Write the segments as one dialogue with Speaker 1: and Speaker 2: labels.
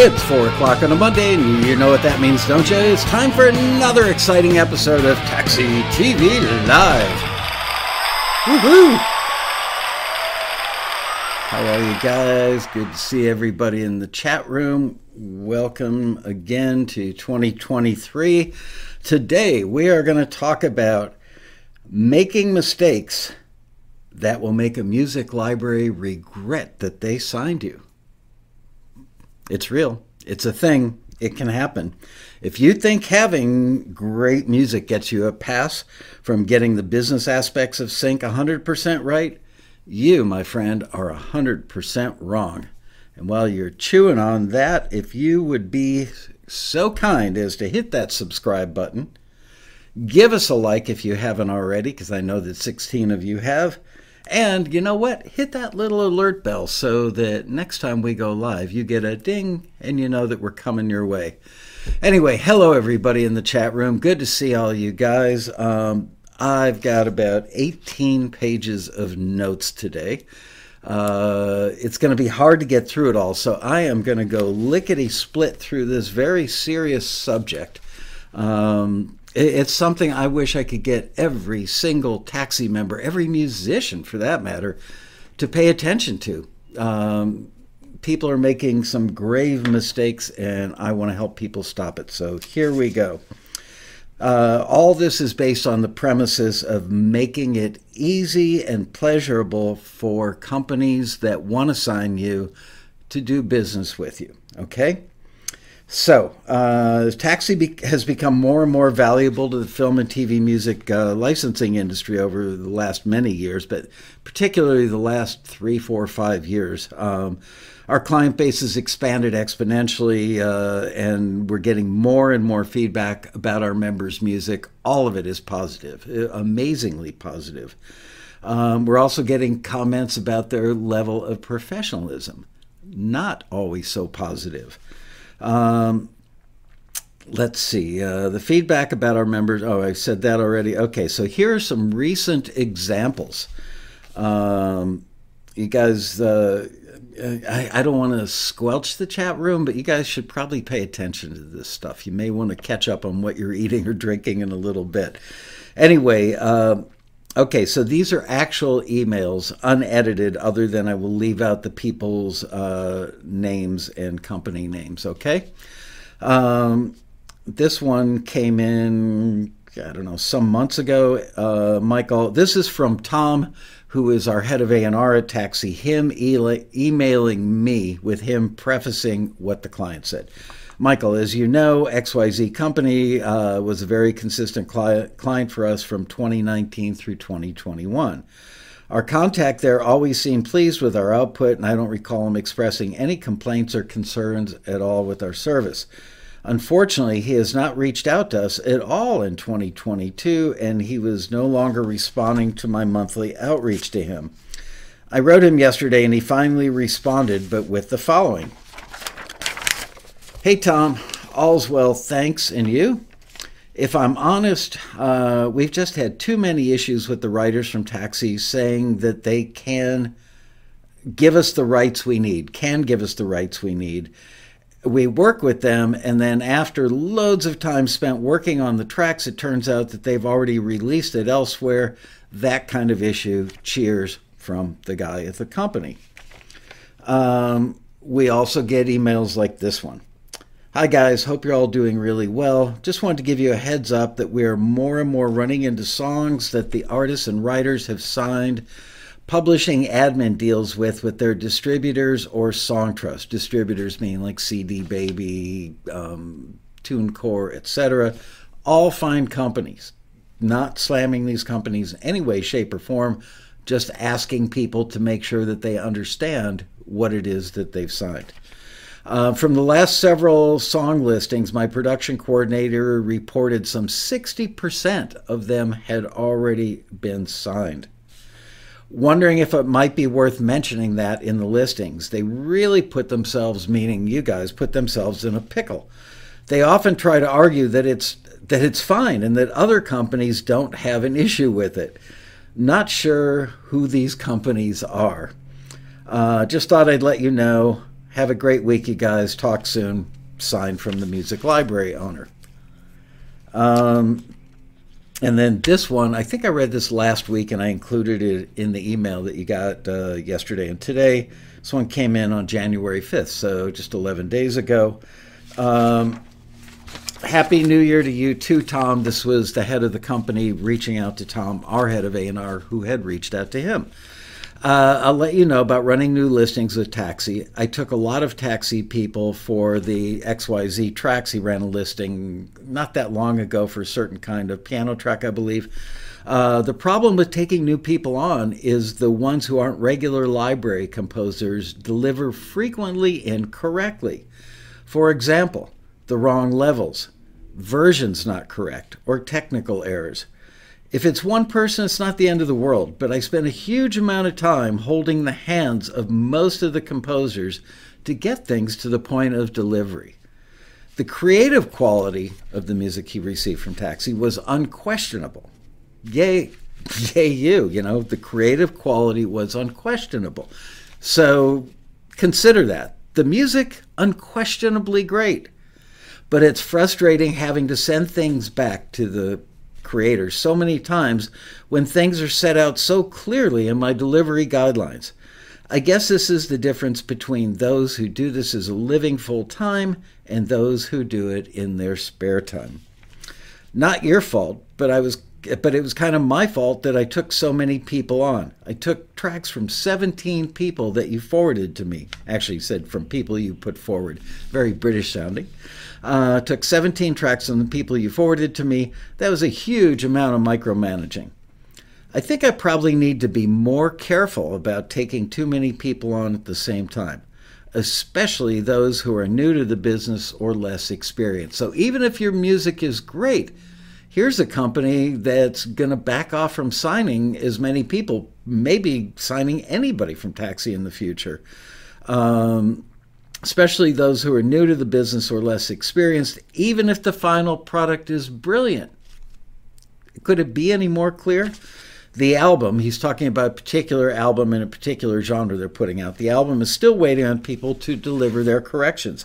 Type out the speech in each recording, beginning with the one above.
Speaker 1: It's 4 o'clock on a Monday, and you know what that means, don't you? It's time for another exciting episode of Taxi TV Live. Woohoo! How are you guys? Good to see everybody in the chat room. Welcome again to 2023. Today, we are going to talk about making mistakes that will make a music library regret that they signed you. It's real. It's a thing. It can happen. If you think having great music gets you a pass from getting the business aspects of sync 100% right, you, my friend, are 100% wrong. And while you're chewing on that, if you would be so kind as to hit that subscribe button, give us a like if you haven't already, because I know that 16 of you have, and you know what? Hit that little alert bell so that next time we go live, you get a ding and you know that we're coming your way. Anyway, hello everybody in the chat room. Good to see all you guys. Um, I've got about 18 pages of notes today. Uh, it's going to be hard to get through it all, so I am going to go lickety split through this very serious subject. Um, it's something I wish I could get every single taxi member, every musician for that matter, to pay attention to. Um, people are making some grave mistakes, and I want to help people stop it. So here we go. Uh, all this is based on the premises of making it easy and pleasurable for companies that want to sign you to do business with you. Okay? So, uh, Taxi be- has become more and more valuable to the film and TV music uh, licensing industry over the last many years, but particularly the last three, four, five years. Um, our client base has expanded exponentially, uh, and we're getting more and more feedback about our members' music. All of it is positive, uh, amazingly positive. Um, we're also getting comments about their level of professionalism, not always so positive. Um, let's see. Uh, the feedback about our members. Oh, I said that already. Okay, so here are some recent examples. Um, you guys, uh, I, I, don't want to squelch the chat room, but you guys should probably pay attention to this stuff. You may want to catch up on what you're eating or drinking in a little bit. Anyway, uh, Okay, so these are actual emails, unedited, other than I will leave out the people's uh, names and company names, okay? Um, this one came in, I don't know, some months ago. Uh, Michael, this is from Tom, who is our head of A&R at Taxi, him e- emailing me with him prefacing what the client said. Michael, as you know, XYZ Company uh, was a very consistent client, client for us from 2019 through 2021. Our contact there always seemed pleased with our output, and I don't recall him expressing any complaints or concerns at all with our service. Unfortunately, he has not reached out to us at all in 2022, and he was no longer responding to my monthly outreach to him. I wrote him yesterday, and he finally responded, but with the following Hey, Tom, all's well, thanks, and you? If I'm honest, uh, we've just had too many issues with the writers from Taxi saying that they can give us the rights we need, can give us the rights we need. We work with them, and then after loads of time spent working on the tracks, it turns out that they've already released it elsewhere. That kind of issue. Cheers from the guy at the company. Um, we also get emails like this one. Hi, guys. Hope you're all doing really well. Just wanted to give you a heads up that we are more and more running into songs that the artists and writers have signed publishing admin deals with with their distributors or Songtrust. Distributors mean like CD Baby, um, TuneCore, etc. All fine companies. Not slamming these companies in any way, shape, or form. Just asking people to make sure that they understand what it is that they've signed. Uh, from the last several song listings, my production coordinator reported some 60% of them had already been signed. Wondering if it might be worth mentioning that in the listings. They really put themselves, meaning you guys, put themselves in a pickle. They often try to argue that it's that it's fine and that other companies don't have an issue with it. Not sure who these companies are. Uh, just thought I'd let you know Have a great week, you guys. Talk soon. Signed from the music library owner. Um, and then this one, I think I read this last week and I included it in the email that you got uh, yesterday and today. This one came in on January 5th, so just 11 days ago. Um, Happy New Year to you too, Tom. This was the head of the company reaching out to Tom, our head of A&R, who had reached out to him. Uh, I'll let you know about running new listings with Taxi. I took a lot of Taxi people for the XYZ tracks. He ran a listing not that long ago for a certain kind of piano track, I believe. Uh, the problem with taking new people on is the ones who aren't regular library composers deliver frequently incorrectly. For example, the wrong levels, versions not correct, or technical errors. If it's one person, it's not the end of the world, but I spent a huge amount of time holding the hands of most of the composers to get things to the point of delivery. The creative quality of the music he received from Taxi was unquestionable. Yay, yay, you, you know, the creative quality was unquestionable. So consider that. The music, unquestionably great. But it's frustrating having to send things back to the creators so many times when things are set out so clearly in my delivery guidelines. I guess this is the difference between those who do this as a living full time and those who do it in their spare time. Not your fault, but I was but it was kind of my fault that I took so many people on. I took tracks from 17 people that you forwarded to me. Actually, said from people you put forward. Very British sounding. Uh, took 17 tracks from the people you forwarded to me. That was a huge amount of micromanaging. I think I probably need to be more careful about taking too many people on at the same time, especially those who are new to the business or less experienced. So even if your music is great, here's a company that's going to back off from signing as many people, maybe signing anybody from Taxi in the future. Um, especially those who are new to the business or less experienced, even if the final product is brilliant. Could it be any more clear? The album, he's talking about a particular album in a particular genre they're putting out. The album is still waiting on people to deliver their corrections.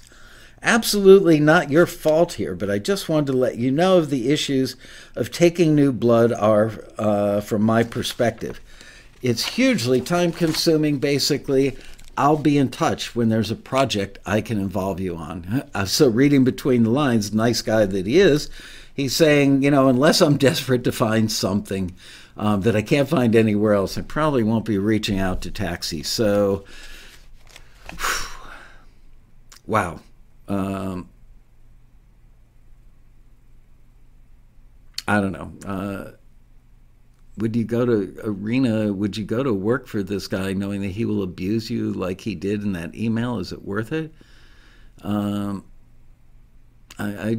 Speaker 1: Absolutely not your fault here, but I just wanted to let you know of the issues of taking new blood are uh, from my perspective. It's hugely time consuming, basically. I'll be in touch when there's a project I can involve you on. Uh, so, reading between the lines, nice guy that he is, he's saying, you know, unless I'm desperate to find something um, that I can't find anywhere else, I probably won't be reaching out to Taxi. So, whew, wow. Um, I don't know. Uh, would you go to arena would you go to work for this guy knowing that he will abuse you like he did in that email? Is it worth it? Um, I, I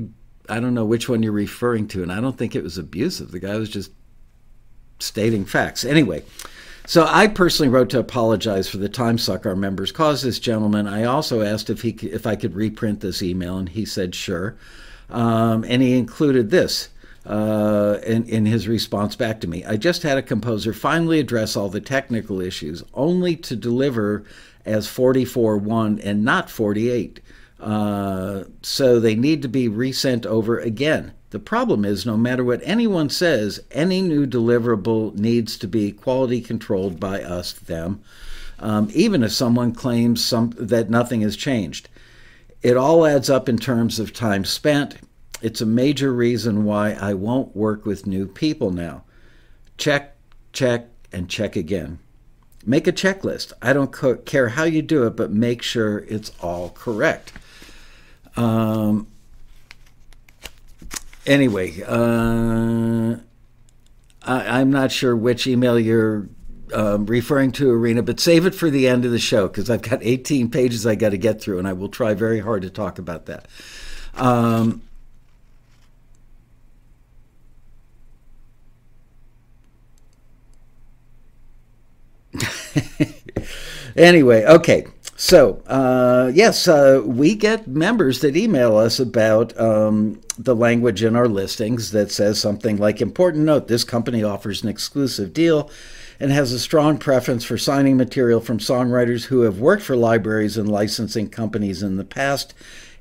Speaker 1: i don't know which one you're referring to and i don't think it was abusive. The guy was just stating facts. Anyway so I personally wrote to apologize for the time suck our members caused this gentleman. I also asked if he if I could reprint this email, and he said sure. Um, and he included this uh, in, in his response back to me. I just had a composer finally address all the technical issues, only to deliver as 44 1 and not 48. Uh, so they need to be resent over again. The problem is, no matter what anyone says, any new deliverable needs to be quality controlled by us, them, um, even if someone claims some, that nothing has changed. It all adds up in terms of time spent, it's a major reason why I won't work with new people now. Check, check, and check again. Make a checklist. I don't care how you do it, but make sure it's all correct. Um, anyway, uh, I, am not sure which email you're um, referring to, Arena, but save it for the end of the show because I've got 18 pages I got to get through, and I will try very hard to talk about that. Um, anyway, okay. So, uh, yes, uh, we get members that email us about um, the language in our listings that says something like Important note, this company offers an exclusive deal and has a strong preference for signing material from songwriters who have worked for libraries and licensing companies in the past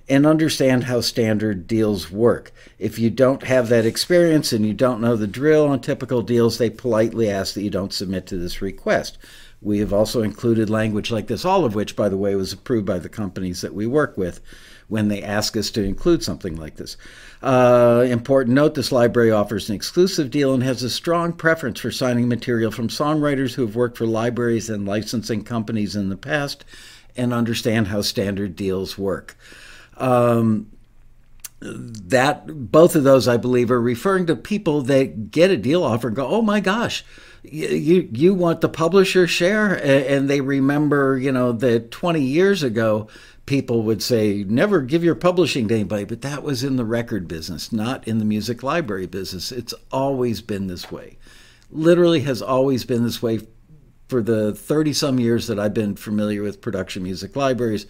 Speaker 1: and understand how standard deals work. If you don't have that experience and you don't know the drill on typical deals, they politely ask that you don't submit to this request. We have also included language like this, all of which, by the way, was approved by the companies that we work with when they ask us to include something like this. Uh, important note this library offers an exclusive deal and has a strong preference for signing material from songwriters who have worked for libraries and licensing companies in the past and understand how standard deals work. Um, that both of those, I believe, are referring to people that get a deal offer and go, "Oh my gosh, you you want the publisher share?" And they remember, you know, that 20 years ago, people would say, "Never give your publishing to anybody," but that was in the record business, not in the music library business. It's always been this way. Literally, has always been this way for the 30 some years that I've been familiar with production music libraries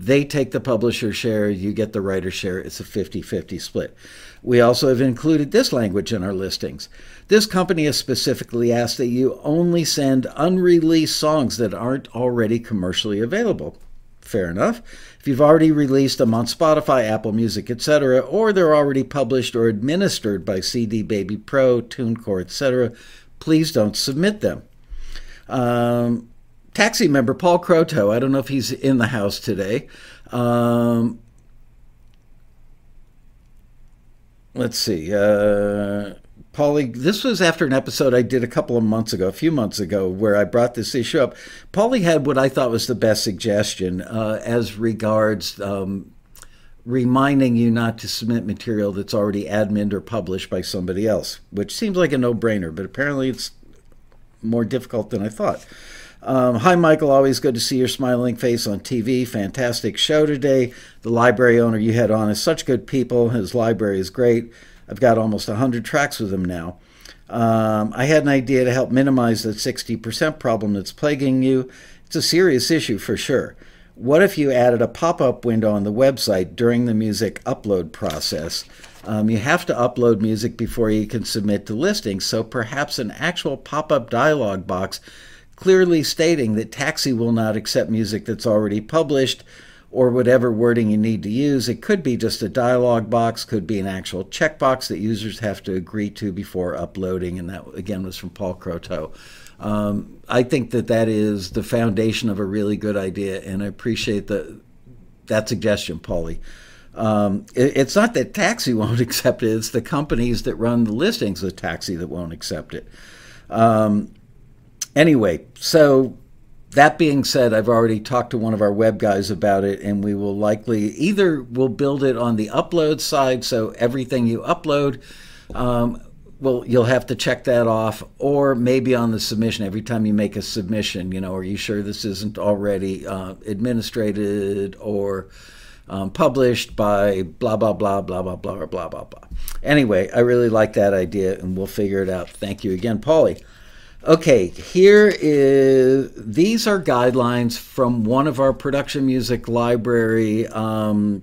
Speaker 1: they take the publisher share, you get the writer share. It's a 50 50 split. We also have included this language in our listings. This company has specifically asked that you only send unreleased songs that aren't already commercially available. Fair enough. If you've already released them on Spotify, Apple Music, etc., or they're already published or administered by CD Baby Pro, TuneCore, etc., please don't submit them. Um, taxi member Paul Croteau. I don't know if he's in the house today. Um, let's see. Uh, Paulie, this was after an episode I did a couple of months ago, a few months ago, where I brought this issue up. Paulie had what I thought was the best suggestion uh, as regards um, reminding you not to submit material that's already admin or published by somebody else, which seems like a no brainer, but apparently it's more difficult than I thought. Um, hi, Michael. Always good to see your smiling face on TV. Fantastic show today. The library owner you had on is such good people. His library is great. I've got almost 100 tracks with him now. Um, I had an idea to help minimize that 60% problem that's plaguing you. It's a serious issue for sure. What if you added a pop up window on the website during the music upload process? Um, you have to upload music before you can submit to listings, so perhaps an actual pop up dialog box clearly stating that Taxi will not accept music that's already published or whatever wording you need to use. It could be just a dialog box, could be an actual checkbox that users have to agree to before uploading. And that, again, was from Paul Croteau. Um, I think that that is the foundation of a really good idea, and I appreciate the, that suggestion, Paulie. Um, it, it's not that Taxi won't accept it, it's the companies that run the listings of Taxi that won't accept it. Um, Anyway, so that being said, I've already talked to one of our web guys about it, and we will likely either we'll build it on the upload side, so everything you upload, um, well, you'll have to check that off, or maybe on the submission. Every time you make a submission, you know, are you sure this isn't already uh, administrated or um, published by blah blah blah blah blah blah blah blah blah. Anyway, I really like that idea, and we'll figure it out. Thank you again, Paulie. Okay, here is these are guidelines from one of our production music library um,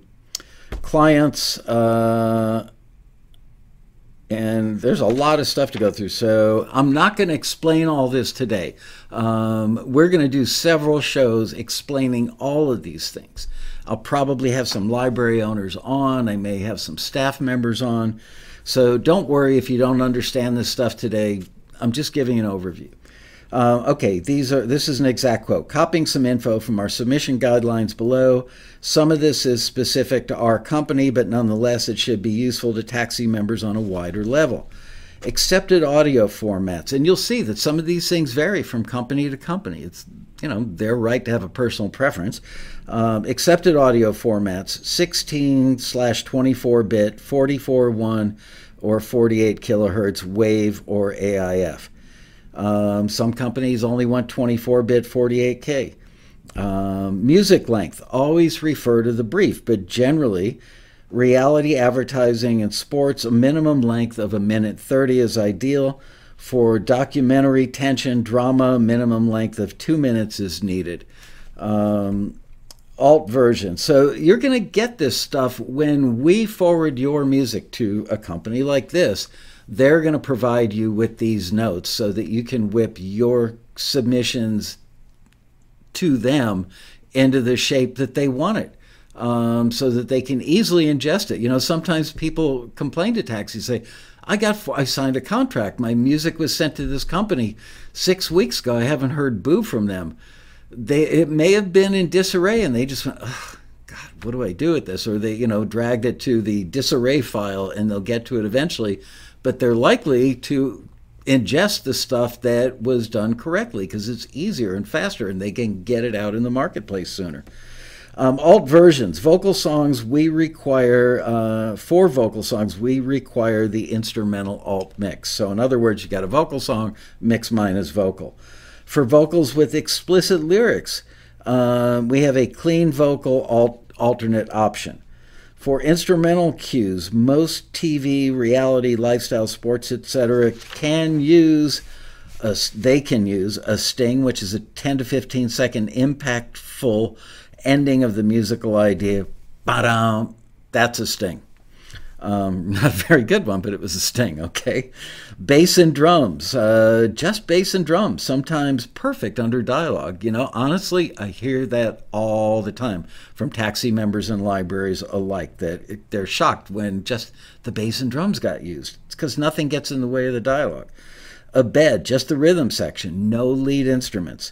Speaker 1: clients, uh, and there's a lot of stuff to go through. So I'm not going to explain all this today. Um, we're going to do several shows explaining all of these things. I'll probably have some library owners on. I may have some staff members on. So don't worry if you don't understand this stuff today I'm just giving an overview. Uh, okay, these are this is an exact quote. Copying some info from our submission guidelines below. Some of this is specific to our company, but nonetheless, it should be useful to taxi members on a wider level. Accepted audio formats, and you'll see that some of these things vary from company to company. It's you know their right to have a personal preference. Um, accepted audio formats: 16 slash 24 bit, 44 one or 48 kilohertz wave or AIF. Um, some companies only want 24 bit 48K. Um, music length, always refer to the brief, but generally, reality advertising and sports, a minimum length of a minute 30 is ideal. For documentary, tension, drama, minimum length of two minutes is needed. Um, alt version. So you're going to get this stuff when we forward your music to a company like this. they're going to provide you with these notes so that you can whip your submissions to them into the shape that they want it. Um, so that they can easily ingest it. You know, sometimes people complain to taxis, say, I got, I signed a contract. My music was sent to this company six weeks ago. I haven't heard boo from them. They, it may have been in disarray, and they just went, God, what do I do with this? Or they, you know, dragged it to the disarray file, and they'll get to it eventually. But they're likely to ingest the stuff that was done correctly because it's easier and faster and they can get it out in the marketplace sooner. Um, alt versions, vocal songs, we require, uh, for vocal songs, we require the instrumental alt mix. So, in other words, you got a vocal song, mix minus vocal. For vocals with explicit lyrics, uh, we have a clean vocal alt alternate option. For instrumental cues, most TV, reality, lifestyle, sports, etc., can use a, they can use a sting, which is a 10 to 15 second impactful ending of the musical idea. Ba-dum, that's a sting. Um, not a very good one, but it was a sting, okay? Bass and drums, uh, just bass and drums, sometimes perfect under dialogue. You know, honestly, I hear that all the time from taxi members and libraries alike that it, they're shocked when just the bass and drums got used. It's because nothing gets in the way of the dialogue. A bed, just the rhythm section, no lead instruments.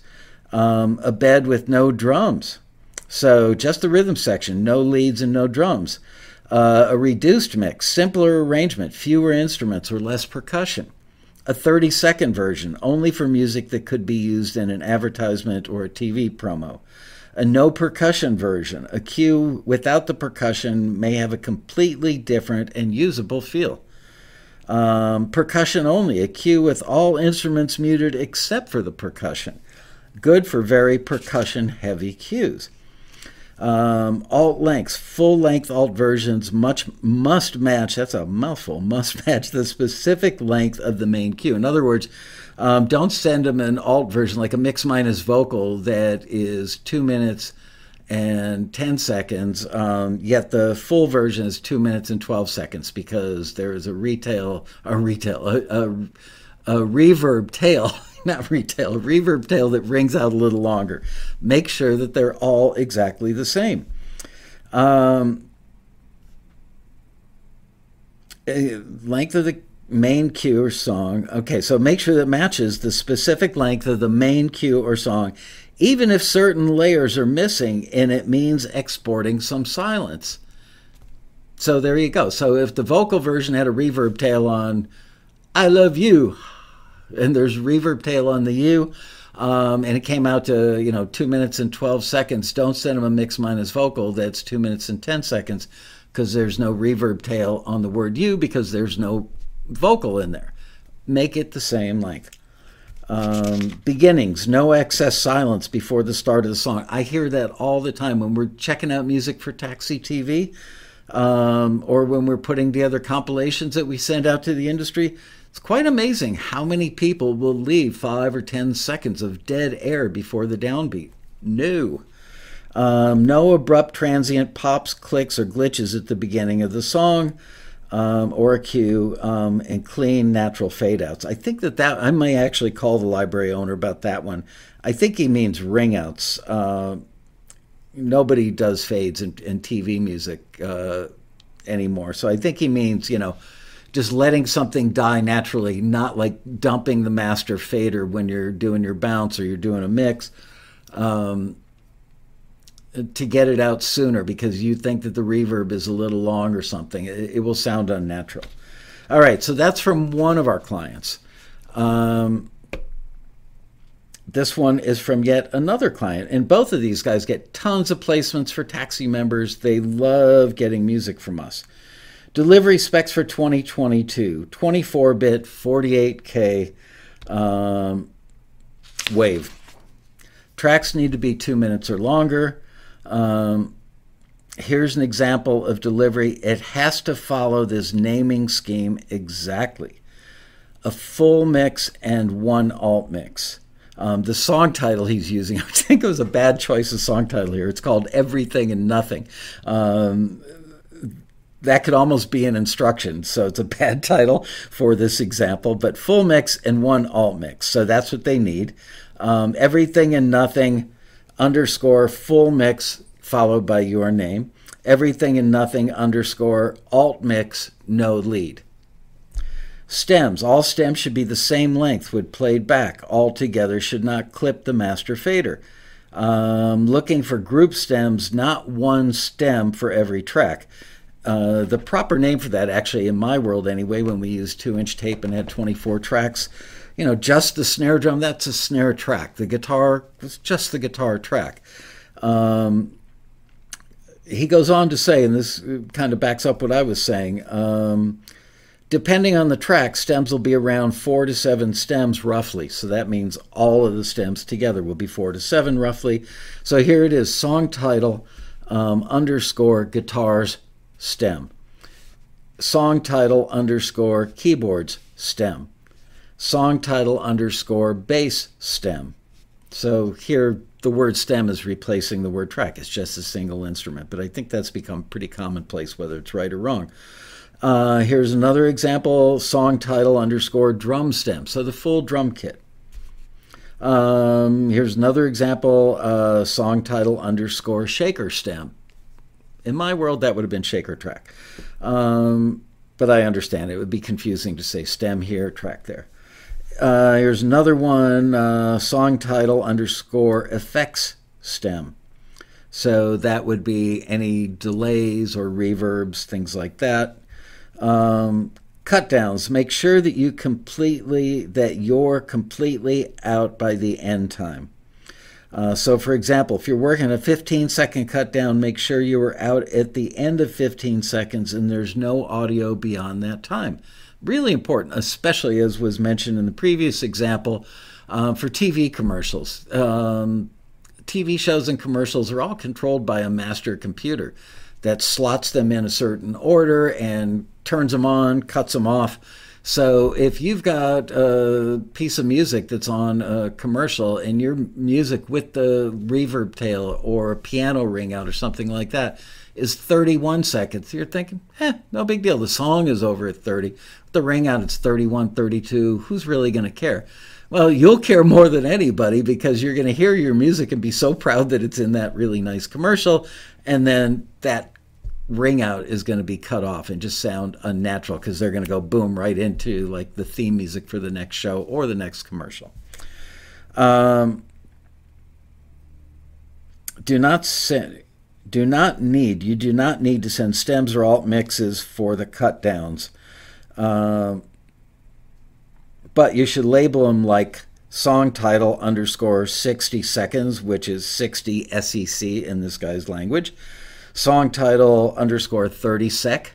Speaker 1: Um, a bed with no drums. So just the rhythm section, no leads and no drums. Uh, a reduced mix, simpler arrangement, fewer instruments or less percussion. A 30 second version, only for music that could be used in an advertisement or a TV promo. A no percussion version, a cue without the percussion may have a completely different and usable feel. Um, percussion only, a cue with all instruments muted except for the percussion. Good for very percussion heavy cues. Um, alt lengths, full length alt versions much must match. That's a mouthful. Must match the specific length of the main cue. In other words, um, don't send them an alt version like a mix minus vocal that is two minutes and 10 seconds, um, yet the full version is two minutes and 12 seconds because there is a retail, a retail, a, a, a reverb tail not retail, reverb tail that rings out a little longer. Make sure that they're all exactly the same. Um, eh, length of the main cue or song. Okay, so make sure that matches the specific length of the main cue or song, even if certain layers are missing, and it means exporting some silence. So there you go. So if the vocal version had a reverb tail on, I love you, and there's reverb tail on the U. Um, and it came out to you know two minutes and 12 seconds. Don't send them a mix minus vocal. That's two minutes and 10 seconds because there's no reverb tail on the word you because there's no vocal in there. Make it the same length um, beginnings no excess silence before the start of the song. I hear that all the time. When we're checking out music for taxi tv um, or when we're putting together compilations that we send out to the industry it's quite amazing how many people will leave five or ten seconds of dead air before the downbeat. No. Um, no abrupt transient pops, clicks, or glitches at the beginning of the song um, or a cue, um, and clean natural fade outs. I think that that I may actually call the library owner about that one. I think he means ring outs. Uh, nobody does fades in, in TV music uh, anymore, so I think he means you know just letting something die naturally, not like dumping the master fader when you're doing your bounce or you're doing a mix. Um, to get it out sooner because you think that the reverb is a little long or something. It, it will sound unnatural. All right, so that's from one of our clients. Um, this one is from yet another client, and both of these guys get tons of placements for taxi members. They love getting music from us. Delivery specs for 2022 24 bit, 48K um, wave. Tracks need to be two minutes or longer. Um, here's an example of delivery. It has to follow this naming scheme exactly a full mix and one alt mix. Um, the song title he's using, I think it was a bad choice of song title here. It's called Everything and Nothing. Um, that could almost be an instruction. So it's a bad title for this example, but full mix and one alt mix. So that's what they need. Um, everything and nothing underscore full mix followed by your name. Everything and nothing underscore alt mix no lead. Stems. All stems should be the same length when played back. All together should not clip the master fader. Um, looking for group stems, not one stem for every track. Uh, the proper name for that, actually, in my world anyway, when we used two inch tape and had 24 tracks, you know, just the snare drum, that's a snare track. The guitar was just the guitar track. Um, he goes on to say, and this kind of backs up what I was saying. Um, depending on the track, stems will be around four to seven stems roughly. So that means all of the stems together will be four to seven roughly. So here it is song title um, underscore guitars stem. Song title underscore keyboards stem. Song title underscore bass stem. So here the word stem is replacing the word track. It's just a single instrument, but I think that's become pretty commonplace, whether it's right or wrong. Uh, here's another example song title underscore drum stem. So the full drum kit. Um, here's another example uh, song title underscore shaker stem. In my world, that would have been shaker track. Um, but I understand it would be confusing to say stem here, track there. Uh, here's another one uh, song title underscore effects stem. So that would be any delays or reverbs, things like that. Um, cut downs. Make sure that you completely that you're completely out by the end time. Uh, so, for example, if you're working a 15 second cut down, make sure you are out at the end of 15 seconds and there's no audio beyond that time. Really important, especially as was mentioned in the previous example uh, for TV commercials. Um, TV shows and commercials are all controlled by a master computer that slots them in a certain order and turns them on, cuts them off. So if you've got a piece of music that's on a commercial and your music with the reverb tail or piano ring out or something like that is 31 seconds, you're thinking, eh, no big deal. The song is over at 30. the ring out, it's 31, 32. Who's really going to care? Well, you'll care more than anybody because you're going to hear your music and be so proud that it's in that really nice commercial. And then that ring out is going to be cut off and just sound unnatural because they're going to go boom right into like the theme music for the next show or the next commercial. Um, do not send. Do not need. You do not need to send stems or alt mixes for the cut downs. Um, but you should label them like song title underscore 60 seconds, which is 60 SEC in this guy's language Song title underscore 30 sec.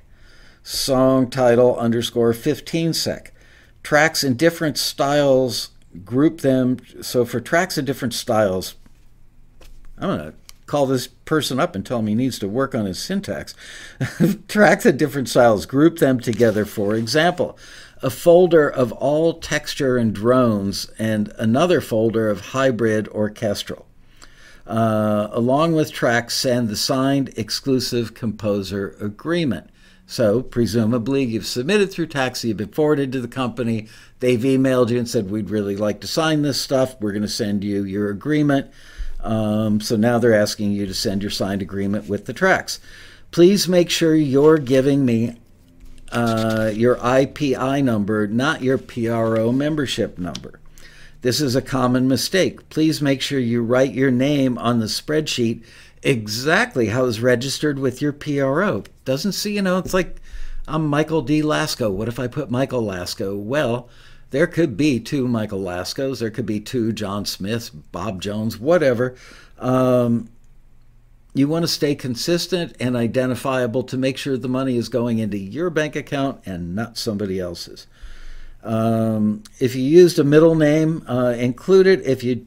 Speaker 1: Song title underscore 15 sec. Tracks in different styles, group them. So for tracks in different styles, I'm going to call this person up and tell him he needs to work on his syntax. tracks in different styles, group them together. For example, a folder of all texture and drones and another folder of hybrid orchestral. Uh, along with tracks, and the signed exclusive composer agreement. So, presumably, you've submitted through Taxi, you've been forwarded to the company, they've emailed you and said, We'd really like to sign this stuff. We're going to send you your agreement. Um, so now they're asking you to send your signed agreement with the tracks. Please make sure you're giving me uh, your IPI number, not your PRO membership number. This is a common mistake. Please make sure you write your name on the spreadsheet exactly how it's registered with your PRO. Doesn't see, you know, it's like I'm Michael D. Laskow. What if I put Michael Laskow? Well, there could be two Michael Laskows. There could be two John Smiths, Bob Jones, whatever. Um, you want to stay consistent and identifiable to make sure the money is going into your bank account and not somebody else's. Um, if you used a middle name, uh, include it. If you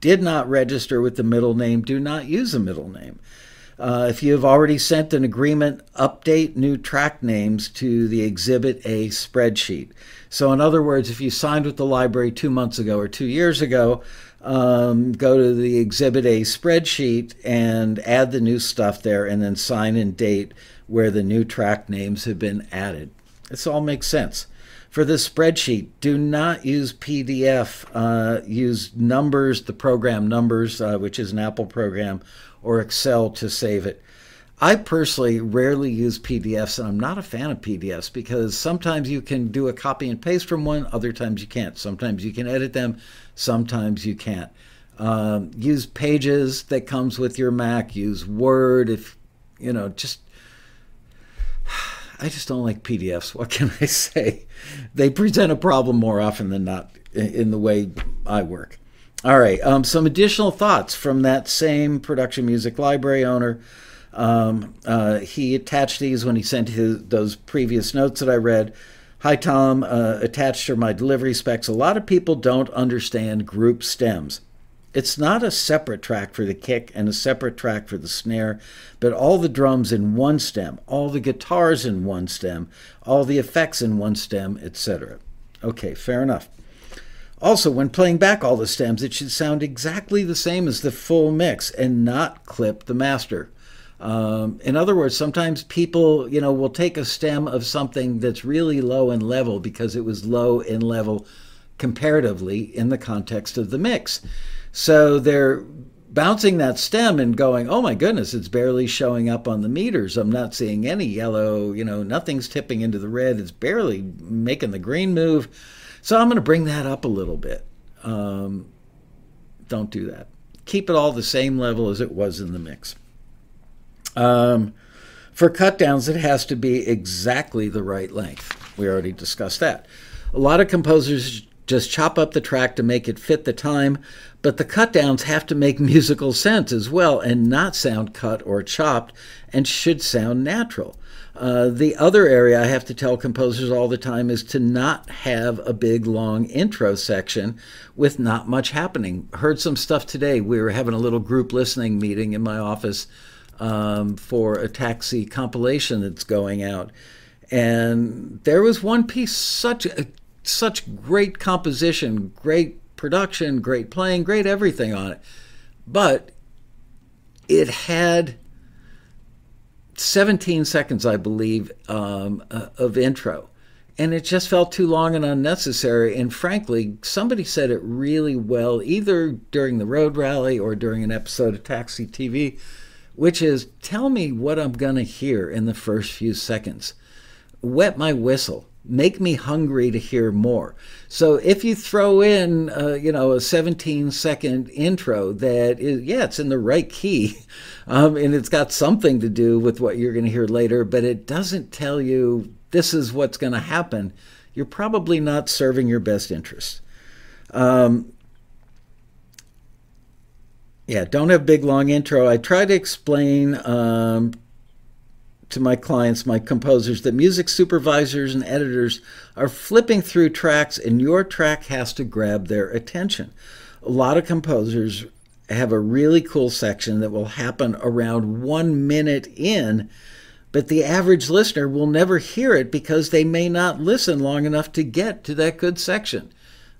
Speaker 1: did not register with the middle name, do not use a middle name. Uh, if you have already sent an agreement, update new track names to the Exhibit A spreadsheet. So, in other words, if you signed with the library two months ago or two years ago, um, go to the Exhibit A spreadsheet and add the new stuff there, and then sign and date where the new track names have been added. This all makes sense. For this spreadsheet, do not use PDF. Uh, use numbers, the program numbers, uh, which is an Apple program, or Excel to save it. I personally rarely use PDFs, and I'm not a fan of PDFs because sometimes you can do a copy and paste from one, other times you can't. Sometimes you can edit them, sometimes you can't. Um, use Pages that comes with your Mac. Use Word if you know. Just I just don't like PDFs. What can I say? They present a problem more often than not in the way I work. All right, um, some additional thoughts from that same production music library owner. Um, uh, he attached these when he sent his, those previous notes that I read. Hi, Tom. Uh, attached are my delivery specs. A lot of people don't understand group stems. It's not a separate track for the kick and a separate track for the snare, but all the drums in one stem, all the guitars in one stem, all the effects in one stem, etc. Okay, fair enough. Also, when playing back all the stems, it should sound exactly the same as the full mix and not clip the master. Um, in other words, sometimes people, you know, will take a stem of something that's really low in level because it was low in level comparatively in the context of the mix. So they're bouncing that stem and going, oh my goodness, it's barely showing up on the meters. I'm not seeing any yellow, you know, nothing's tipping into the red. It's barely making the green move. So I'm going to bring that up a little bit. Um, don't do that. Keep it all the same level as it was in the mix. Um, for cut downs, it has to be exactly the right length. We already discussed that. A lot of composers just chop up the track to make it fit the time, but the cut downs have to make musical sense as well and not sound cut or chopped and should sound natural. Uh, the other area I have to tell composers all the time is to not have a big long intro section with not much happening. Heard some stuff today. We were having a little group listening meeting in my office um, for a taxi compilation that's going out. And there was one piece, such a, such great composition, great production, great playing, great everything on it. But it had 17 seconds, I believe, um, uh, of intro. And it just felt too long and unnecessary. And frankly, somebody said it really well, either during the road rally or during an episode of Taxi TV, which is tell me what I'm going to hear in the first few seconds. Wet my whistle make me hungry to hear more. So if you throw in, uh, you know, a 17 second intro that is, yeah, it's in the right key, um, and it's got something to do with what you're going to hear later, but it doesn't tell you this is what's going to happen. You're probably not serving your best interest. Um, yeah, don't have big long intro. I try to explain um, to my clients, my composers, that music supervisors and editors are flipping through tracks and your track has to grab their attention. A lot of composers have a really cool section that will happen around one minute in, but the average listener will never hear it because they may not listen long enough to get to that good section.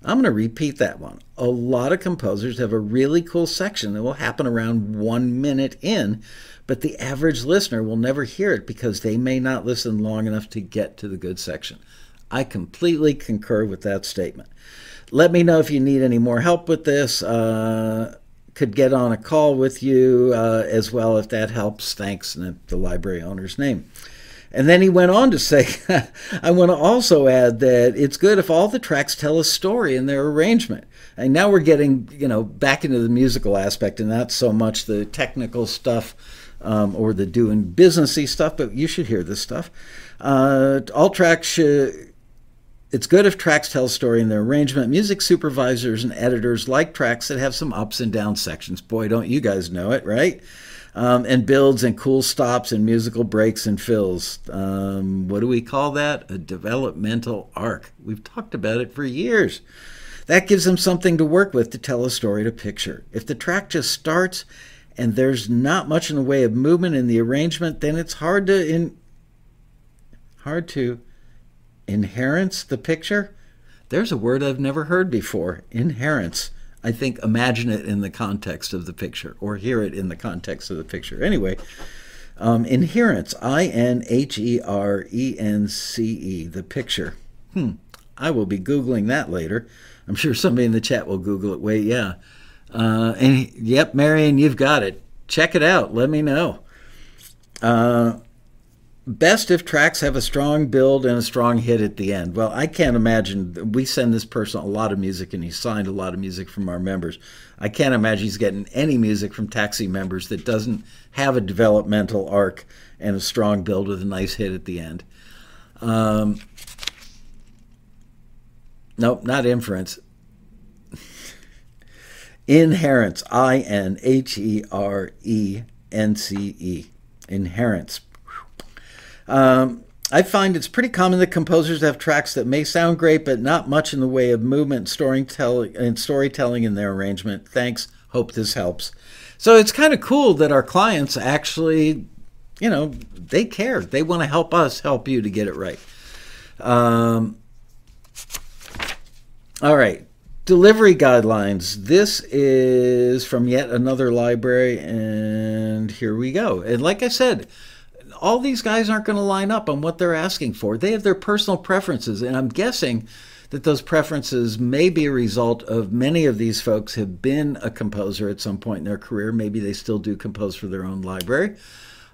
Speaker 1: I'm going to repeat that one. A lot of composers have a really cool section that will happen around one minute in, but the average listener will never hear it because they may not listen long enough to get to the good section. I completely concur with that statement. Let me know if you need any more help with this. Uh, could get on a call with you uh, as well if that helps. Thanks, and the library owner's name. And then he went on to say, I want to also add that it's good if all the tracks tell a story in their arrangement. And now we're getting, you know, back into the musical aspect and not so much the technical stuff um, or the doing businessy stuff, but you should hear this stuff. Uh, all tracks should. It's good if tracks tell a story in their arrangement. Music supervisors and editors like tracks that have some ups and down sections. Boy, don't you guys know it, right? Um, and builds and cool stops and musical breaks and fills. Um, what do we call that? A developmental arc. We've talked about it for years. That gives them something to work with to tell a story to picture. If the track just starts and there's not much in the way of movement in the arrangement, then it's hard to in hard to inherence the picture. There's a word I've never heard before. Inherence. I think imagine it in the context of the picture or hear it in the context of the picture. Anyway, um, inherence, I N H E R E N C E, the picture. Hmm. I will be Googling that later. I'm sure somebody in the chat will Google it. Wait, yeah. Uh, and yep, Marion, you've got it. Check it out. Let me know. Uh, best if tracks have a strong build and a strong hit at the end. Well, I can't imagine. We send this person a lot of music, and he signed a lot of music from our members. I can't imagine he's getting any music from Taxi members that doesn't have a developmental arc and a strong build with a nice hit at the end. Um, nope, not inference. Inherence, I N H E R E N C E. Inherence. Um, I find it's pretty common that composers have tracks that may sound great, but not much in the way of movement storytelling and storytelling in their arrangement. Thanks. Hope this helps. So it's kind of cool that our clients actually, you know, they care. They want to help us help you to get it right. Um, all right. Delivery guidelines. This is from yet another library, and here we go. And like I said, all these guys aren't going to line up on what they're asking for. They have their personal preferences, and I'm guessing that those preferences may be a result of many of these folks have been a composer at some point in their career. Maybe they still do compose for their own library.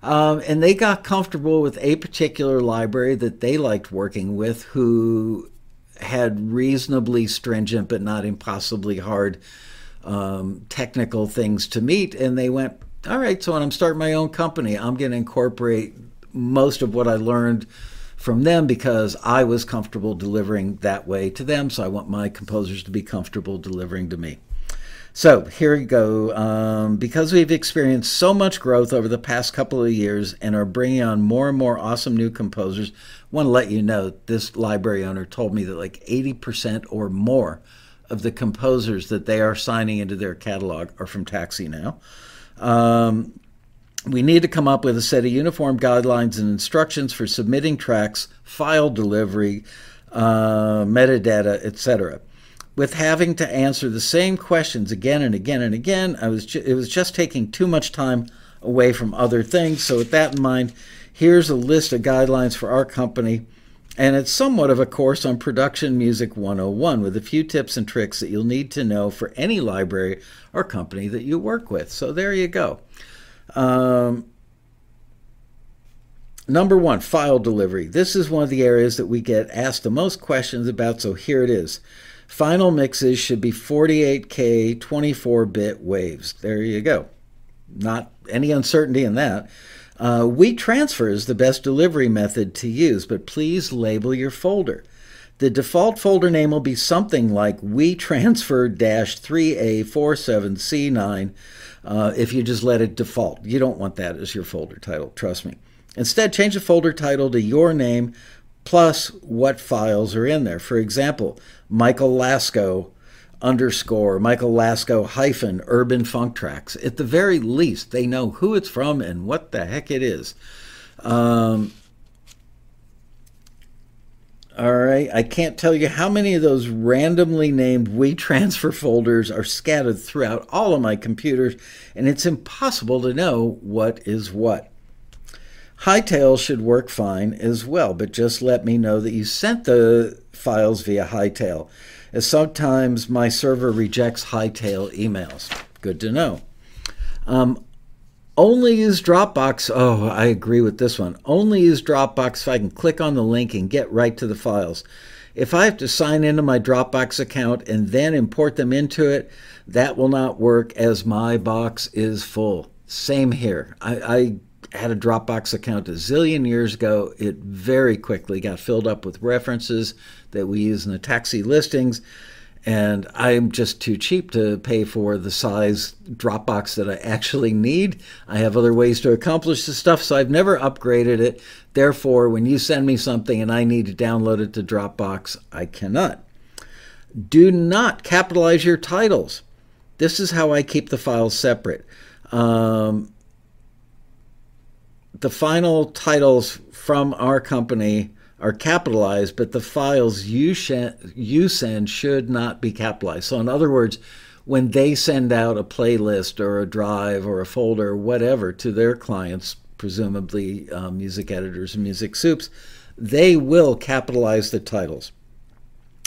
Speaker 1: Um, and they got comfortable with a particular library that they liked working with who had reasonably stringent but not impossibly hard um, technical things to meet. And they went, all right, so when I'm starting my own company, I'm going to incorporate most of what I learned from them because I was comfortable delivering that way to them. So I want my composers to be comfortable delivering to me. So here we go. Um, because we've experienced so much growth over the past couple of years and are bringing on more and more awesome new composers, I want to let you know this library owner told me that like 80% or more of the composers that they are signing into their catalog are from Taxi now. Um, we need to come up with a set of uniform guidelines and instructions for submitting tracks, file delivery, uh, metadata, etc. With having to answer the same questions again and again and again, I was ju- it was just taking too much time away from other things. So, with that in mind, here's a list of guidelines for our company. And it's somewhat of a course on production music 101 with a few tips and tricks that you'll need to know for any library or company that you work with. So there you go. Um, number one, file delivery. This is one of the areas that we get asked the most questions about, so here it is. Final mixes should be 48K 24 bit waves. There you go. Not any uncertainty in that. Uh, WeTransfer is the best delivery method to use, but please label your folder. The default folder name will be something like WeTransfer 3A47C9 uh, if you just let it default. You don't want that as your folder title, trust me. Instead, change the folder title to your name plus what files are in there. For example, Michael Laskow underscore Michael Laskow hyphen urban funk tracks. At the very least, they know who it's from and what the heck it is. Um, all right. I can't tell you how many of those randomly named WeTransfer folders are scattered throughout all of my computers, and it's impossible to know what is what. Hightail should work fine as well, but just let me know that you sent the files via Hightail, as sometimes my server rejects Hightail emails. Good to know. Um, only use Dropbox. Oh, I agree with this one. Only use Dropbox if I can click on the link and get right to the files. If I have to sign into my Dropbox account and then import them into it, that will not work as my box is full. Same here. I, I had a Dropbox account a zillion years ago. It very quickly got filled up with references that we use in the taxi listings and I'm just too cheap to pay for the size Dropbox that I actually need. I have other ways to accomplish the stuff, so I've never upgraded it. Therefore, when you send me something and I need to download it to Dropbox, I cannot. Do not capitalize your titles. This is how I keep the files separate. Um, the final titles from our company are capitalized, but the files you, sh- you send should not be capitalized. So, in other words, when they send out a playlist or a drive or a folder or whatever to their clients, presumably um, music editors and music soups, they will capitalize the titles.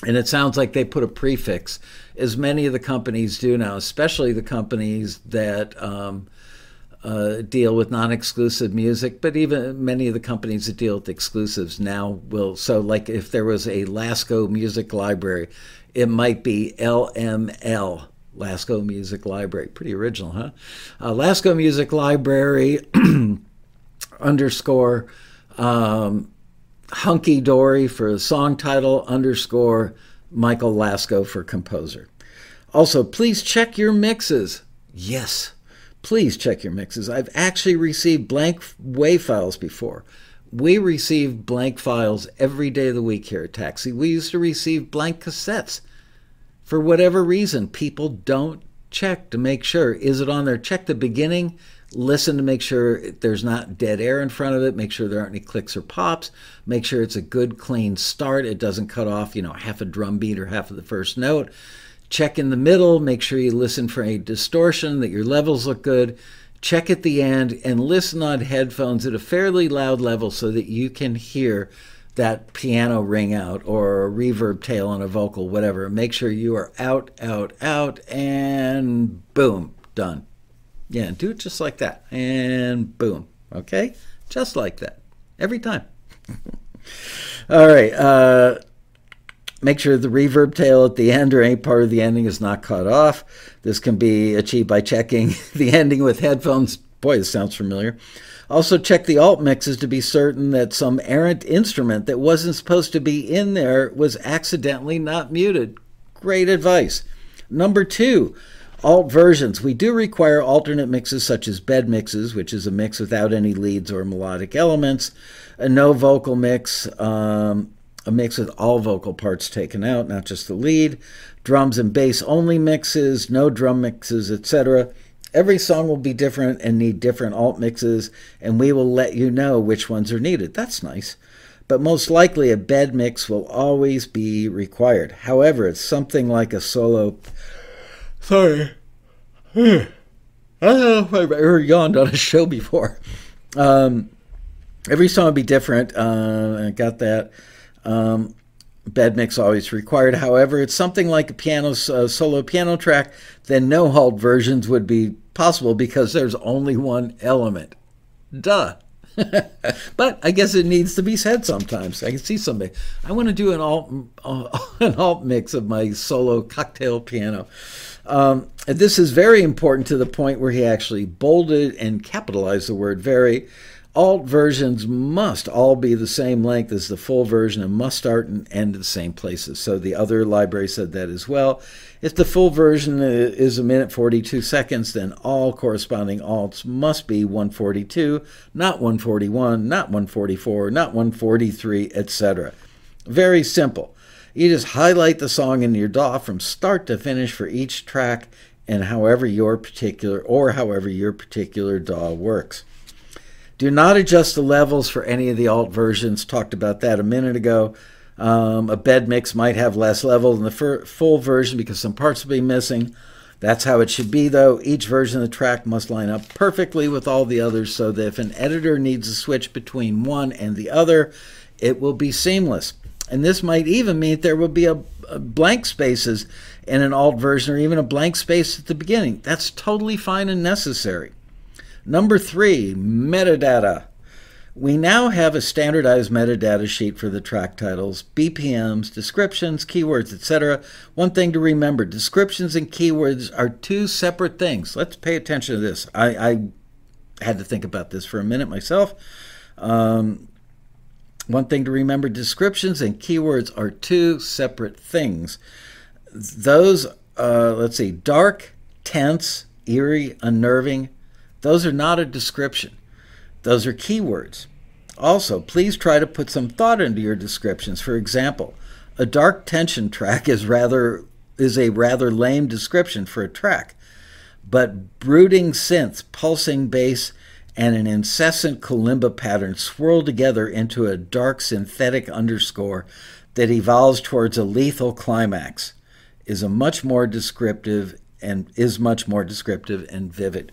Speaker 1: And it sounds like they put a prefix, as many of the companies do now, especially the companies that um, uh, deal with non-exclusive music, but even many of the companies that deal with exclusives now will. So, like if there was a Laskow Music Library, it might be LML. Laskow Music Library. Pretty original, huh? Uh, Laskow Music Library underscore um, Hunky Dory for song title underscore Michael Laskow for composer. Also, please check your mixes. Yes, please check your mixes. I've actually received blank WAV files before. We receive blank files every day of the week here at Taxi. We used to receive blank cassettes. For whatever reason, people don't check to make sure. Is it on there? Check the beginning listen to make sure there's not dead air in front of it make sure there aren't any clicks or pops make sure it's a good clean start it doesn't cut off you know half a drum beat or half of the first note check in the middle make sure you listen for any distortion that your levels look good check at the end and listen on headphones at a fairly loud level so that you can hear that piano ring out or a reverb tail on a vocal whatever make sure you are out out out and boom done yeah, do it just like that. And boom. Okay? Just like that. Every time. All right. Uh, make sure the reverb tail at the end or any part of the ending is not cut off. This can be achieved by checking the ending with headphones. Boy, this sounds familiar. Also, check the alt mixes to be certain that some errant instrument that wasn't supposed to be in there was accidentally not muted. Great advice. Number two, alt versions. We do require alternate mixes such as bed mixes, which is a mix without any leads or melodic elements, a no vocal mix, um, a mix with all vocal parts taken out, not just the lead, drums and bass only mixes, no drum mixes, etc. Every song will be different and need different alt mixes, and we will let you know which ones are needed. That's nice. But most likely, a bed mix will always be required. However, it's something like a solo Sorry. I don't know if I've ever yawned on a show before. Um, every song will be different. Uh, I got that. Um, bed mix always required. However, it's something like a piano uh, solo piano track. Then no halt versions would be possible because there's only one element. Duh. but I guess it needs to be said sometimes. I can see somebody. I want to do an alt an alt mix of my solo cocktail piano. Um, this is very important to the point where he actually bolded and capitalized the word very. Alt versions must all be the same length as the full version and must start and end at the same places. So the other library said that as well. If the full version is a minute 42 seconds, then all corresponding alts must be 142, not 141, not 144, not 143, etc. Very simple. You just highlight the song in your DAW from start to finish for each track and however your particular or however your particular DAW works. Do not adjust the levels for any of the alt versions. Talked about that a minute ago. Um, a bed mix might have less level than the fir- full version because some parts will be missing. That's how it should be, though. Each version of the track must line up perfectly with all the others so that if an editor needs to switch between one and the other, it will be seamless. And this might even mean there will be a, a blank spaces in an alt version or even a blank space at the beginning. That's totally fine and necessary. Number three, metadata. We now have a standardized metadata sheet for the track titles, BPMs, descriptions, keywords, etc. One thing to remember descriptions and keywords are two separate things. Let's pay attention to this. I, I had to think about this for a minute myself. Um, one thing to remember descriptions and keywords are two separate things. Those, uh, let's see, dark, tense, eerie, unnerving, those are not a description. Those are keywords. Also, please try to put some thought into your descriptions. For example, a dark tension track is rather is a rather lame description for a track. but brooding synth, pulsing bass, and an incessant kalimba pattern swirl together into a dark synthetic underscore that evolves towards a lethal climax is a much more descriptive and is much more descriptive and vivid.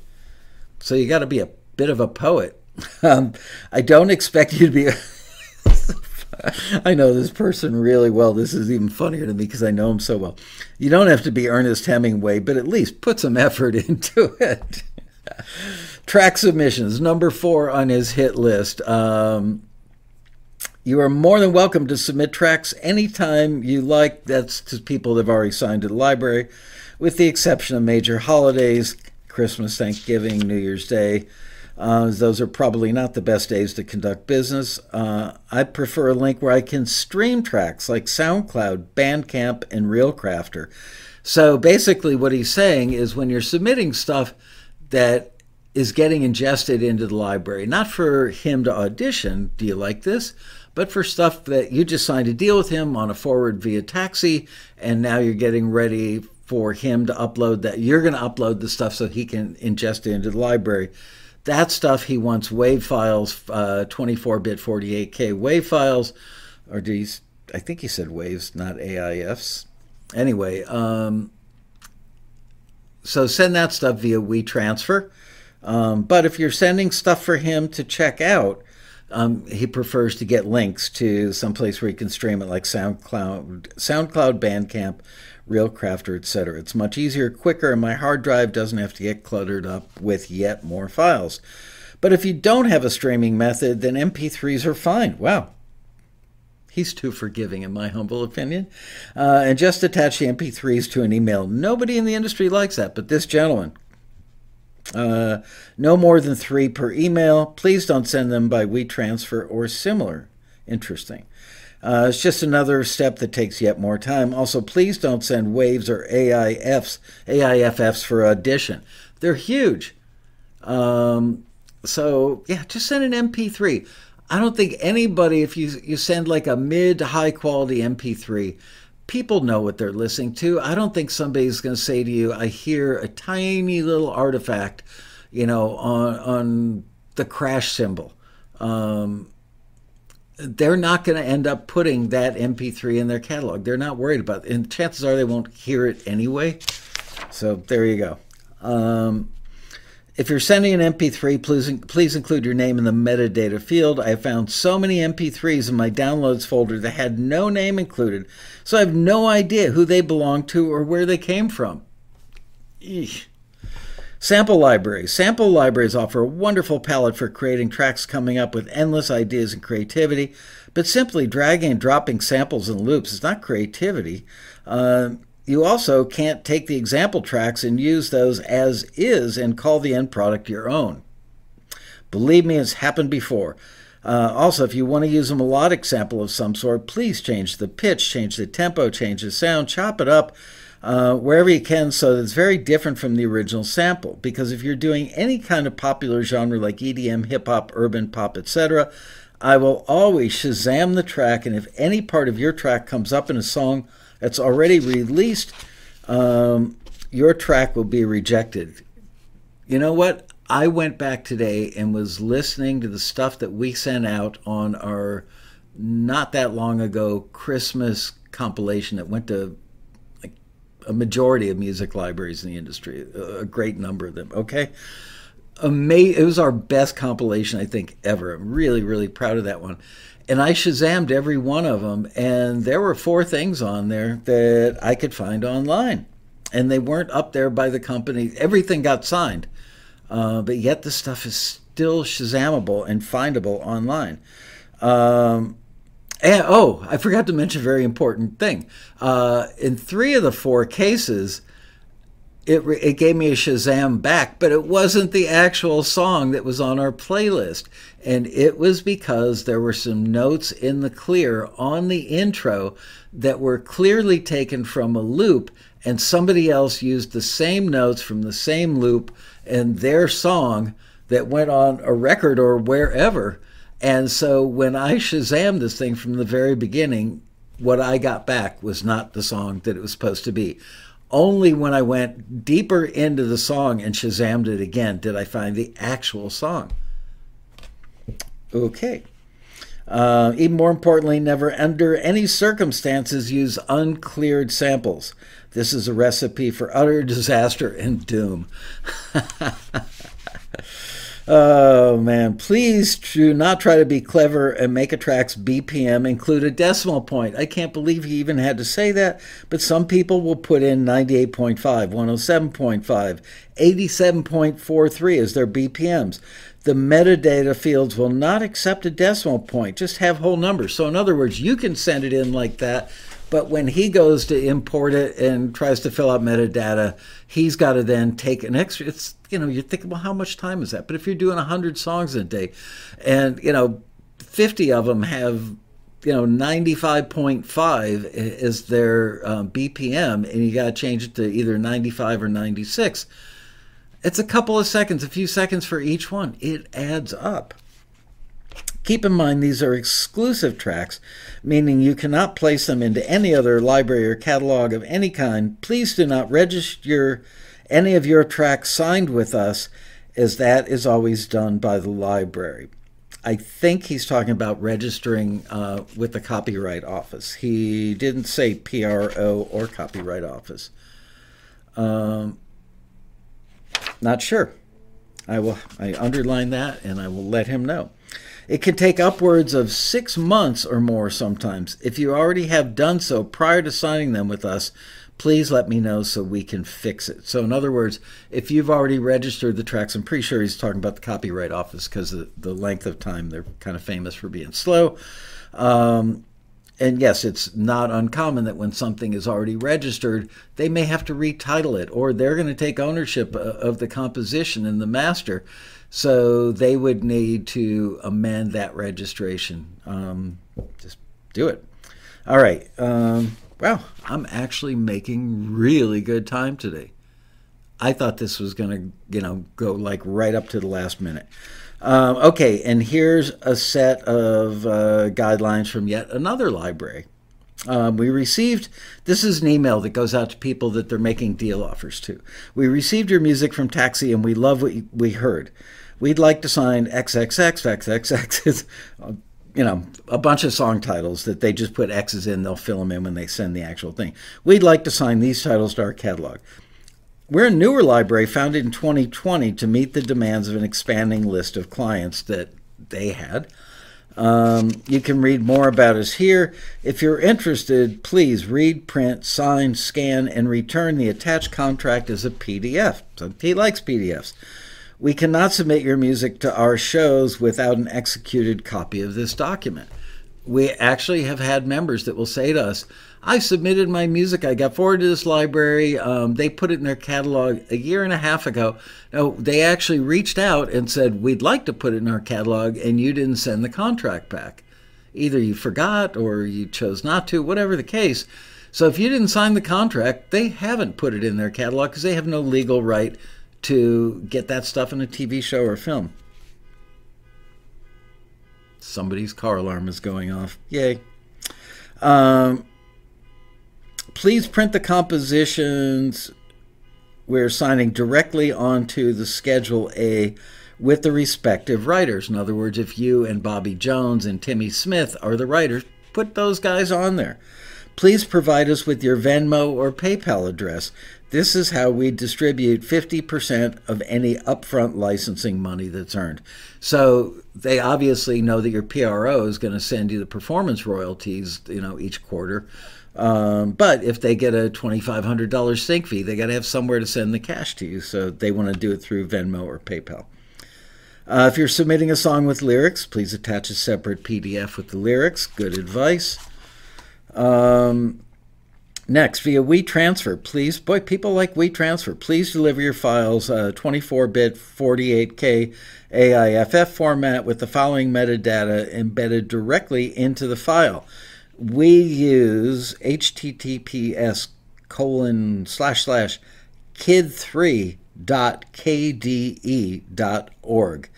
Speaker 1: So you got to be a bit of a poet. Um, I don't expect you to be. I know this person really well. This is even funnier to me because I know him so well. You don't have to be Ernest Hemingway, but at least put some effort into it. Track submissions, number four on his hit list. Um, you are more than welcome to submit tracks anytime you like. That's to people that have already signed to the library, with the exception of major holidays, Christmas, Thanksgiving, New Year's Day. Uh, those are probably not the best days to conduct business. Uh, I prefer a link where I can stream tracks like SoundCloud, Bandcamp, and ReelCrafter. So basically, what he's saying is when you're submitting stuff that is getting ingested into the library, not for him to audition, do you like this? But for stuff that you just signed a deal with him on a forward via taxi, and now you're getting ready for him to upload that. You're going to upload the stuff so he can ingest it into the library. That stuff he wants WAV files, 24 uh, bit 48K WAV files, or do you, I think he said waves, not AIFs. Anyway, um, so send that stuff via WeTransfer. Um, but if you're sending stuff for him to check out, um, he prefers to get links to someplace where he can stream it, like SoundCloud, SoundCloud, Bandcamp, ReelCrafter, etc. It's much easier, quicker, and my hard drive doesn't have to get cluttered up with yet more files. But if you don't have a streaming method, then MP3s are fine. Wow. He's too forgiving, in my humble opinion. Uh, and just attach the MP3s to an email. Nobody in the industry likes that, but this gentleman, uh, no more than three per email. Please don't send them by WeTransfer or similar. Interesting. Uh, it's just another step that takes yet more time. Also, please don't send waves or AIFs, AIFFs for audition. They're huge. Um, so yeah, just send an MP3. I don't think anybody, if you you send like a mid to high quality MP3, people know what they're listening to. I don't think somebody's going to say to you, I hear a tiny little artifact, you know, on, on the crash cymbal. Um, they're not going to end up putting that MP3 in their catalog. They're not worried about it. And chances are they won't hear it anyway. So there you go. Um, if you're sending an MP3, please, please include your name in the metadata field. I found so many MP3s in my downloads folder that had no name included, so I have no idea who they belong to or where they came from. Eesh. Sample libraries. Sample libraries offer a wonderful palette for creating tracks coming up with endless ideas and creativity, but simply dragging and dropping samples and loops is not creativity. Uh, you also can't take the example tracks and use those as is and call the end product your own. Believe me, it's happened before. Uh, also, if you want to use a melodic sample of some sort, please change the pitch, change the tempo, change the sound, chop it up uh, wherever you can so that it's very different from the original sample. Because if you're doing any kind of popular genre like EDM, hip hop, urban pop, etc., I will always Shazam the track, and if any part of your track comes up in a song, that's already released, um, your track will be rejected. You know what? I went back today and was listening to the stuff that we sent out on our not that long ago Christmas compilation that went to a majority of music libraries in the industry, a great number of them. Okay. Amazing. It was our best compilation, I think, ever. I'm really, really proud of that one and I Shazammed every one of them, and there were four things on there that I could find online, and they weren't up there by the company. Everything got signed, uh, but yet the stuff is still Shazamable and findable online. Um, and, oh, I forgot to mention a very important thing. Uh, in three of the four cases, it, it gave me a Shazam back, but it wasn't the actual song that was on our playlist. And it was because there were some notes in the clear on the intro that were clearly taken from a loop, and somebody else used the same notes from the same loop in their song that went on a record or wherever. And so when I Shazammed this thing from the very beginning, what I got back was not the song that it was supposed to be Only when I went deeper into the song and Shazammed it again did I find the actual song. Okay. Uh, even more importantly, never under any circumstances use uncleared samples. This is a recipe for utter disaster and doom. Oh man, please do not try to be clever and make a track's BPM include a decimal point. I can't believe he even had to say that, but some people will put in 98.5, 107.5, 87.43 as their BPMs. The metadata fields will not accept a decimal point, just have whole numbers. So, in other words, you can send it in like that, but when he goes to import it and tries to fill out metadata, he's got to then take an extra. It's you know you're thinking, well, how much time is that? But if you're doing hundred songs a day, and you know, fifty of them have you know 95.5 is their um, BPM, and you got to change it to either 95 or 96. It's a couple of seconds, a few seconds for each one. It adds up. Keep in mind these are exclusive tracks, meaning you cannot place them into any other library or catalog of any kind. Please do not register any of your tracks signed with us, as that is always done by the library. I think he's talking about registering uh, with the Copyright Office. He didn't say PRO or Copyright Office. Um, not sure. I will. I underline that, and I will let him know. It can take upwards of six months or more sometimes. If you already have done so prior to signing them with us, please let me know so we can fix it. So, in other words, if you've already registered the tracks, I'm pretty sure he's talking about the Copyright Office because of the length of time. They're kind of famous for being slow. Um, and yes, it's not uncommon that when something is already registered, they may have to retitle it or they're going to take ownership uh, of the composition and the master. So they would need to amend that registration. Um, just do it. All right. Um, I'm actually making really good time today. I thought this was going to, you know, go like right up to the last minute. Um, okay, and here's a set of uh, guidelines from yet another library. Um, we received this is an email that goes out to people that they're making deal offers to. We received your music from Taxi and we love what we heard we'd like to sign XXX, XXX. you know, a bunch of song titles that they just put X's in, they'll fill them in when they send the actual thing. We'd like to sign these titles to our catalog. We're a newer library founded in 2020 to meet the demands of an expanding list of clients that they had. Um, you can read more about us here. If you're interested, please read, print, sign, scan, and return the attached contract as a PDF. So he likes PDFs. We cannot submit your music to our shows without an executed copy of this document. We actually have had members that will say to us, I submitted my music. I got forwarded to this library. Um, they put it in their catalog a year and a half ago. No, they actually reached out and said, We'd like to put it in our catalog, and you didn't send the contract back. Either you forgot or you chose not to, whatever the case. So if you didn't sign the contract, they haven't put it in their catalog because they have no legal right to get that stuff in a TV show or film. Somebody's car alarm is going off. Yay. Um, please print the compositions we're signing directly onto the Schedule A with the respective writers. In other words, if you and Bobby Jones and Timmy Smith are the writers, put those guys on there. Please provide us with your Venmo or PayPal address. This is how we distribute 50% of any upfront licensing money that's earned. So they obviously know that your PRO is going to send you the performance royalties, you know, each quarter. Um, but if they get a $2,500 sync fee, they got to have somewhere to send the cash to you. So they want to do it through Venmo or PayPal. Uh, if you're submitting a song with lyrics, please attach a separate PDF with the lyrics. Good advice. Um, Next, via WeTransfer, please, boy, people like WeTransfer. Please deliver your files 24-bit 48K AIFF format with the following metadata embedded directly into the file. We use HTTPS colon slash slash kid3.kde.org.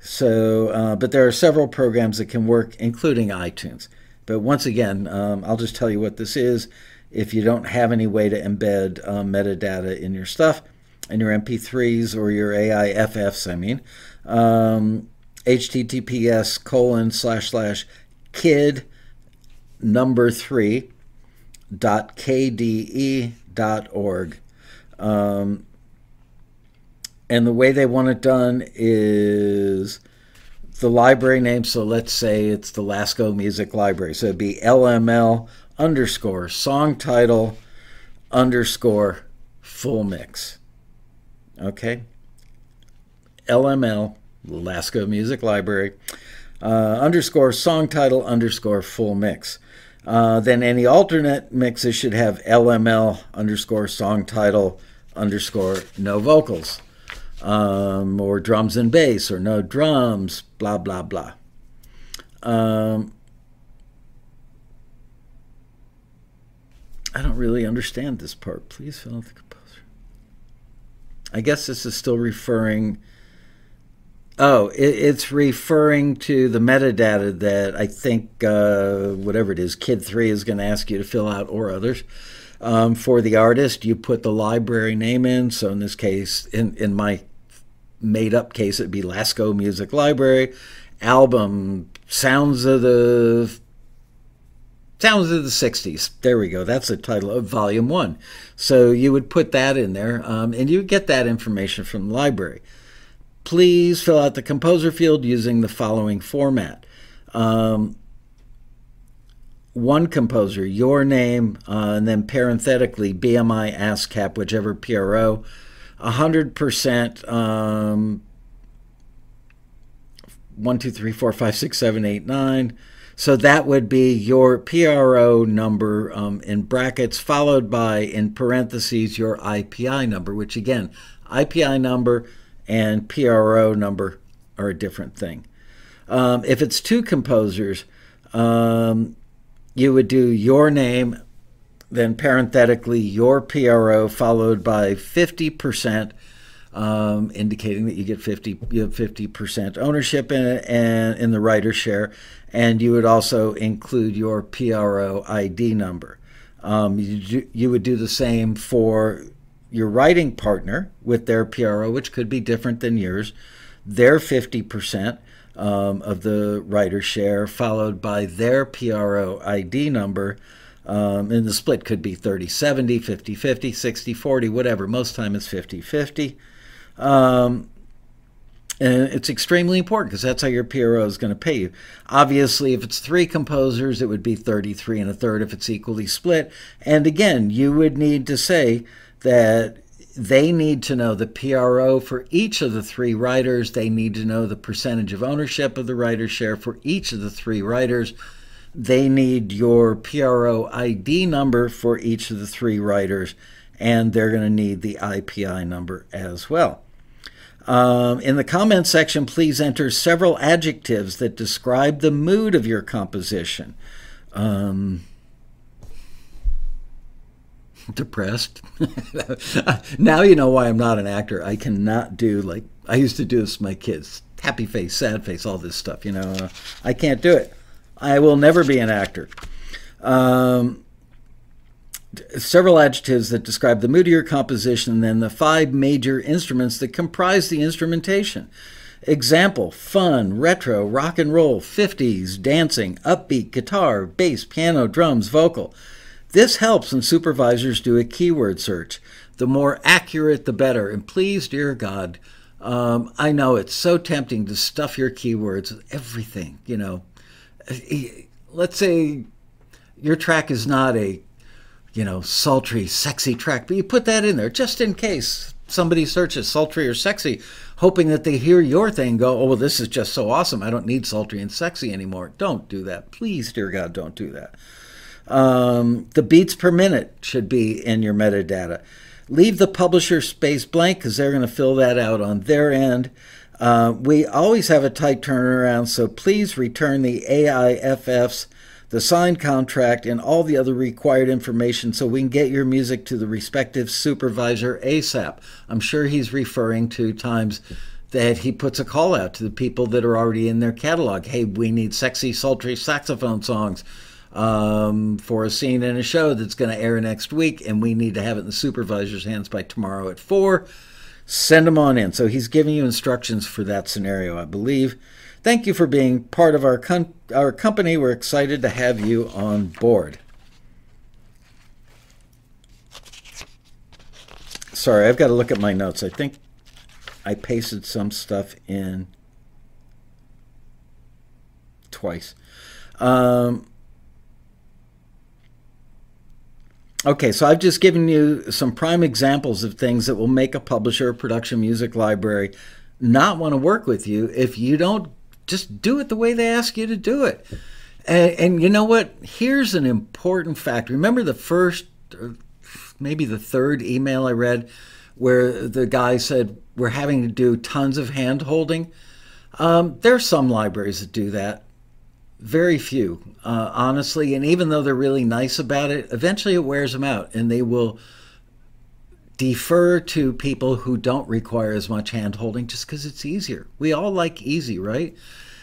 Speaker 1: So, uh, but there are several programs that can work, including iTunes. But once again, um, I'll just tell you what this is. If you don't have any way to embed uh, metadata in your stuff, in your MP3s or your AIFFs, I mean. Um, https colon slash slash kid number three dot kde dot org. Um, and the way they want it done is the library name. So let's say it's the Laskow Music Library. So it'd be LML underscore song title underscore full mix. Okay? LML, Laskow Music Library, uh, underscore song title underscore full mix. Uh, then any alternate mixes should have LML underscore song title underscore no vocals um, or drums and bass, or no drums, blah, blah, blah. Um, I don't really understand this part. Please fill out the composer. I guess this is still referring. Oh, it, it's referring to the metadata that I think, uh, whatever it is, Kid 3 is going to ask you to fill out, or others. Um, for the artist, you put the library name in. So in this case, in, in my made up case, it'd be Laskow Music Library album Sounds of the Sounds of the 60s. There we go. That's the title of volume one. So you would put that in there um, and you get that information from the library. Please fill out the composer field using the following format. Um, one composer, your name, uh, and then parenthetically BMI, ASCAP, whichever PRO 100% um, 1, 2, 3, 4, 5, 6, 7, 8, 9. So that would be your PRO number um, in brackets, followed by, in parentheses, your IPI number, which again, IPI number and PRO number are a different thing. Um, if it's two composers, um, you would do your name then parenthetically your PRO followed by 50%, um, indicating that you get 50 you have 50% ownership in it and in the writer share, and you would also include your PRO ID number. Um, you, you would do the same for your writing partner with their PRO, which could be different than yours, their 50%. Um, of the writer share, followed by their PRO ID number, um, and the split could be 30 70, 50 50, 60 40, whatever. Most time it's 50 50. Um, and it's extremely important because that's how your PRO is going to pay you. Obviously, if it's three composers, it would be 33 and a third if it's equally split. And again, you would need to say that they need to know the PRO for each of the three writers. They need to know the percentage of ownership of the writer's share for each of the three writers they need your PRO ID number for each of the three writers, and they're going to need the IPI number as well. Um, in the comment section, please enter several adjectives that describe the mood of your composition. Um, depressed. now you know why I'm not an actor. I cannot do like I used to do this with my kids. Happy face, sad face, all this stuff. You know, I can't do it. I will never be an actor. Um, several adjectives that describe the mood of your composition, then the five major instruments that comprise the instrumentation. Example fun, retro, rock and roll, 50s, dancing, upbeat, guitar, bass, piano, drums, vocal. This helps when supervisors do a keyword search. The more accurate, the better. And please, dear God, um, I know it's so tempting to stuff your keywords with everything, you know, let's say your track is not a you know sultry sexy track but you put that in there just in case somebody searches sultry or sexy hoping that they hear your thing go oh well this is just so awesome. I don't need sultry and sexy anymore. Don't do that. Please dear god don't do that. Um, the beats per minute should be in your metadata. Leave the publisher space blank because they're going to fill that out on their end. Uh, we always have a tight turnaround, so please return the AIFFs, the signed contract, and all the other required information so we can get your music to the respective supervisor ASAP. I'm sure he's referring to times that he puts a call out to the people that are already in their catalog. Hey, we need sexy, sultry saxophone songs. um, for a scene in a show that's going to air next week, and we need to have it in the supervisor's hands by tomorrow at 4. Send them on in. So he's giving you instructions for that scenario, I believe. Thank you for being part of our, con- our company. We're excited to have you on board. Sorry, I've got to look at my notes. I think I pasted some stuff in twice. Um, okay, so I've just given you some prime examples of things that will make a publisher, production music library not want to work with you if you don't just do it the way they ask you to do it. And, and you know what? Here's an important fact. Remember the first, maybe the third email I read where the guy said, We're having to do tons of hand holding? Um, there are some libraries that do that very few, uh, honestly. And even though they're really nice about it, eventually it wears them out and they will defer to people who don't require as much hand holding just because it's easier. We all like easy, right?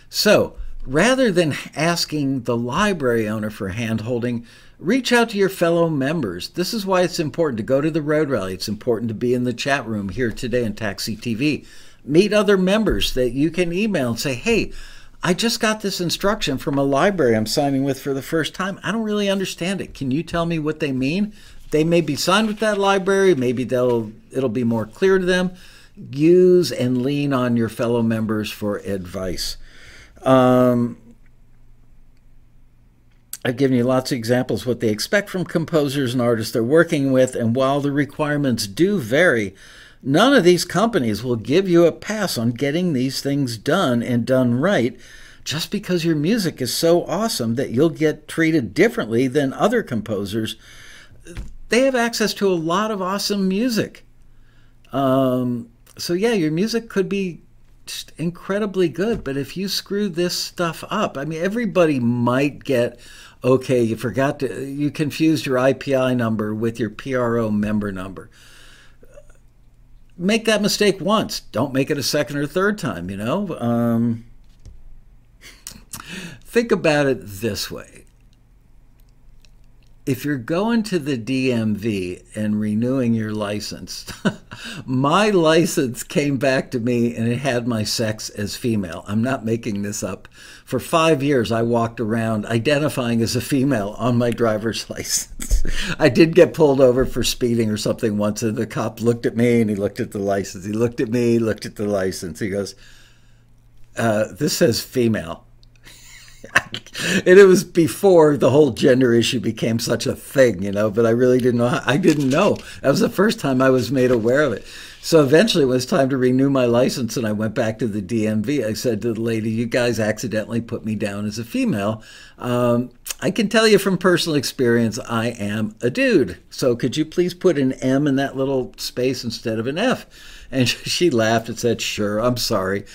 Speaker 1: So rather than asking the library owner for hand holding, reach out to your fellow members. This is why it's important to go to the road rally. It's important to be in the chat room here today in Taxi TV. Meet other members that you can email and say, hey, I just got this instruction from a library I'm signing with for the first time. I don't really understand it. Can you tell me what they mean? They may be signed with that library. Maybe they'll it'll be more clear to them. Use and lean on your fellow members for advice. Um, I've given you lots of examples what they expect from composers and artists they're working with, and while the requirements do vary, None of these companies will give you a pass on getting these things done and done right just because your music is so awesome that you'll get treated differently than other composers. They have access to a lot of awesome music. Um, so, yeah, your music could be incredibly good, but if you screw this stuff up, I mean, everybody might get okay, you forgot to, you confused your IPI number with your PRO member number make that mistake once. Don't make it a second or third time, you know? Um, think about it this way if you're going to the DMV and renewing your license, my license came back to me and it had my sex as female. I'm not making this up. For five years, I walked around identifying as a female on my driver's license. I did get pulled over for speeding or something once, and the cop looked at me and he looked at the license. He looked at me, looked at the license. He goes, uh, This says female. and it was before the whole gender issue became such a thing, you know. But I really didn't know. I didn't know. That was the first time I was made aware of it. So eventually, it was time to renew my license, and I went back to the DMV. I said to the lady, "You guys accidentally put me down as a female. Um, I can tell you from personal experience, I am a dude. So could you please put an M in that little space instead of an F?" And she laughed and said, "Sure, I'm sorry."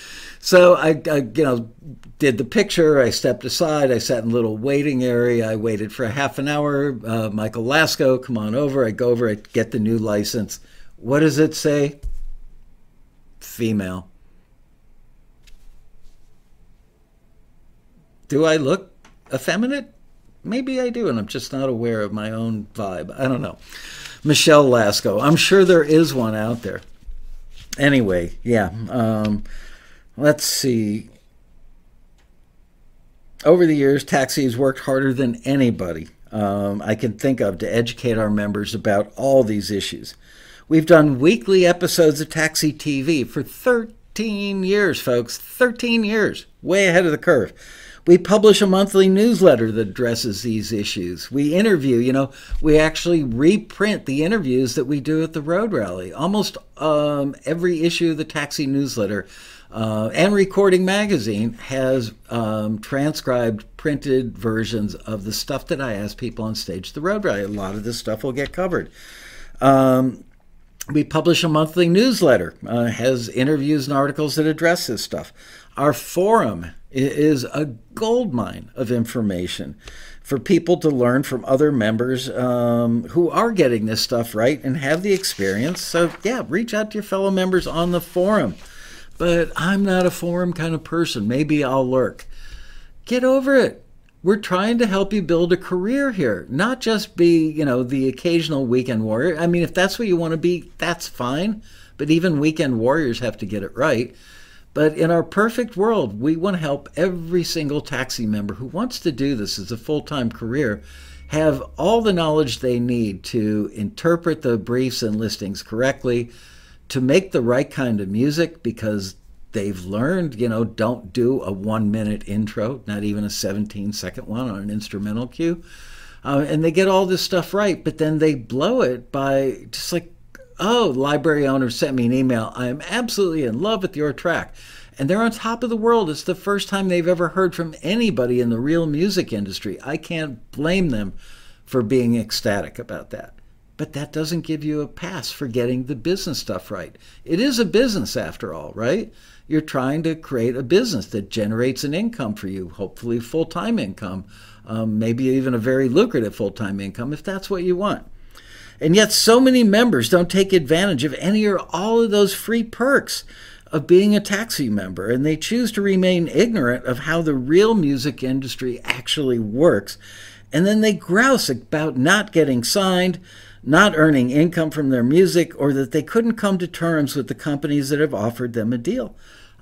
Speaker 1: So I, I, you know, did the picture. I stepped aside. I sat in a little waiting area. I waited for a half an hour. Uh, Michael Laskow, come on over. I go over. I get the new license. What does it say? Female. Do I look effeminate? Maybe I do, and I'm just not aware of my own vibe. I don't know. Michelle Laskow. I'm sure there is one out there. Anyway, yeah. Um, Let's see. Over the years, Taxi has worked harder than anybody um, I can think of to educate our members about all these issues. We've done weekly episodes of Taxi TV for 13 years, folks. 13 years, way ahead of the curve. We publish a monthly newsletter that addresses these issues. We interview, you know, we actually reprint the interviews that we do at the Road Rally. Almost um, every issue of the Taxi newsletter uh, and Recording Magazine has um, transcribed printed versions of the stuff that I ask people on stage the road. A lot of this stuff will get covered. Um, we publish a monthly newsletter, uh, has interviews and articles that address this stuff. Our forum is a gold mine of information for people to learn from other members um, who are getting this stuff right and have the experience. So, yeah, reach out to your fellow members on the forum but I'm not a forum kind of person. Maybe I'll lurk. Get over it. we're trying to help you build a career here, not just be, you know, the occasional weekend warrior. I mean, if that's what you want to be, that's fine. But even weekend warriors have to get it right. But in our perfect world, we want to help every single taxi member who wants to do this as a full time career have all the knowledge they need to interpret the briefs and listings correctly, to make the right kind of music because they've learned, you know, don't do a one minute intro, not even a 17 second one on an instrumental cue. Uh, and they get all this stuff right, but then they blow it by just like, oh, library owner sent me an email. I am absolutely in love with your track. And they're on top of the world. It's the first time they've ever heard from anybody in the real music industry. I can't blame them for being ecstatic about that. But that doesn't give you a pass for getting the business stuff right. It is a business after all, right? You're trying to create a business that generates an income for you, hopefully full time income, um, maybe even a very lucrative full time income if that's what you want. And yet, so many members don't take advantage of any or all of those free perks of being a taxi member, and they choose to remain ignorant of how the real music industry actually works. And then they grouse about not getting signed, not earning income from their music, or that they couldn't come to terms with the companies that have offered them a deal.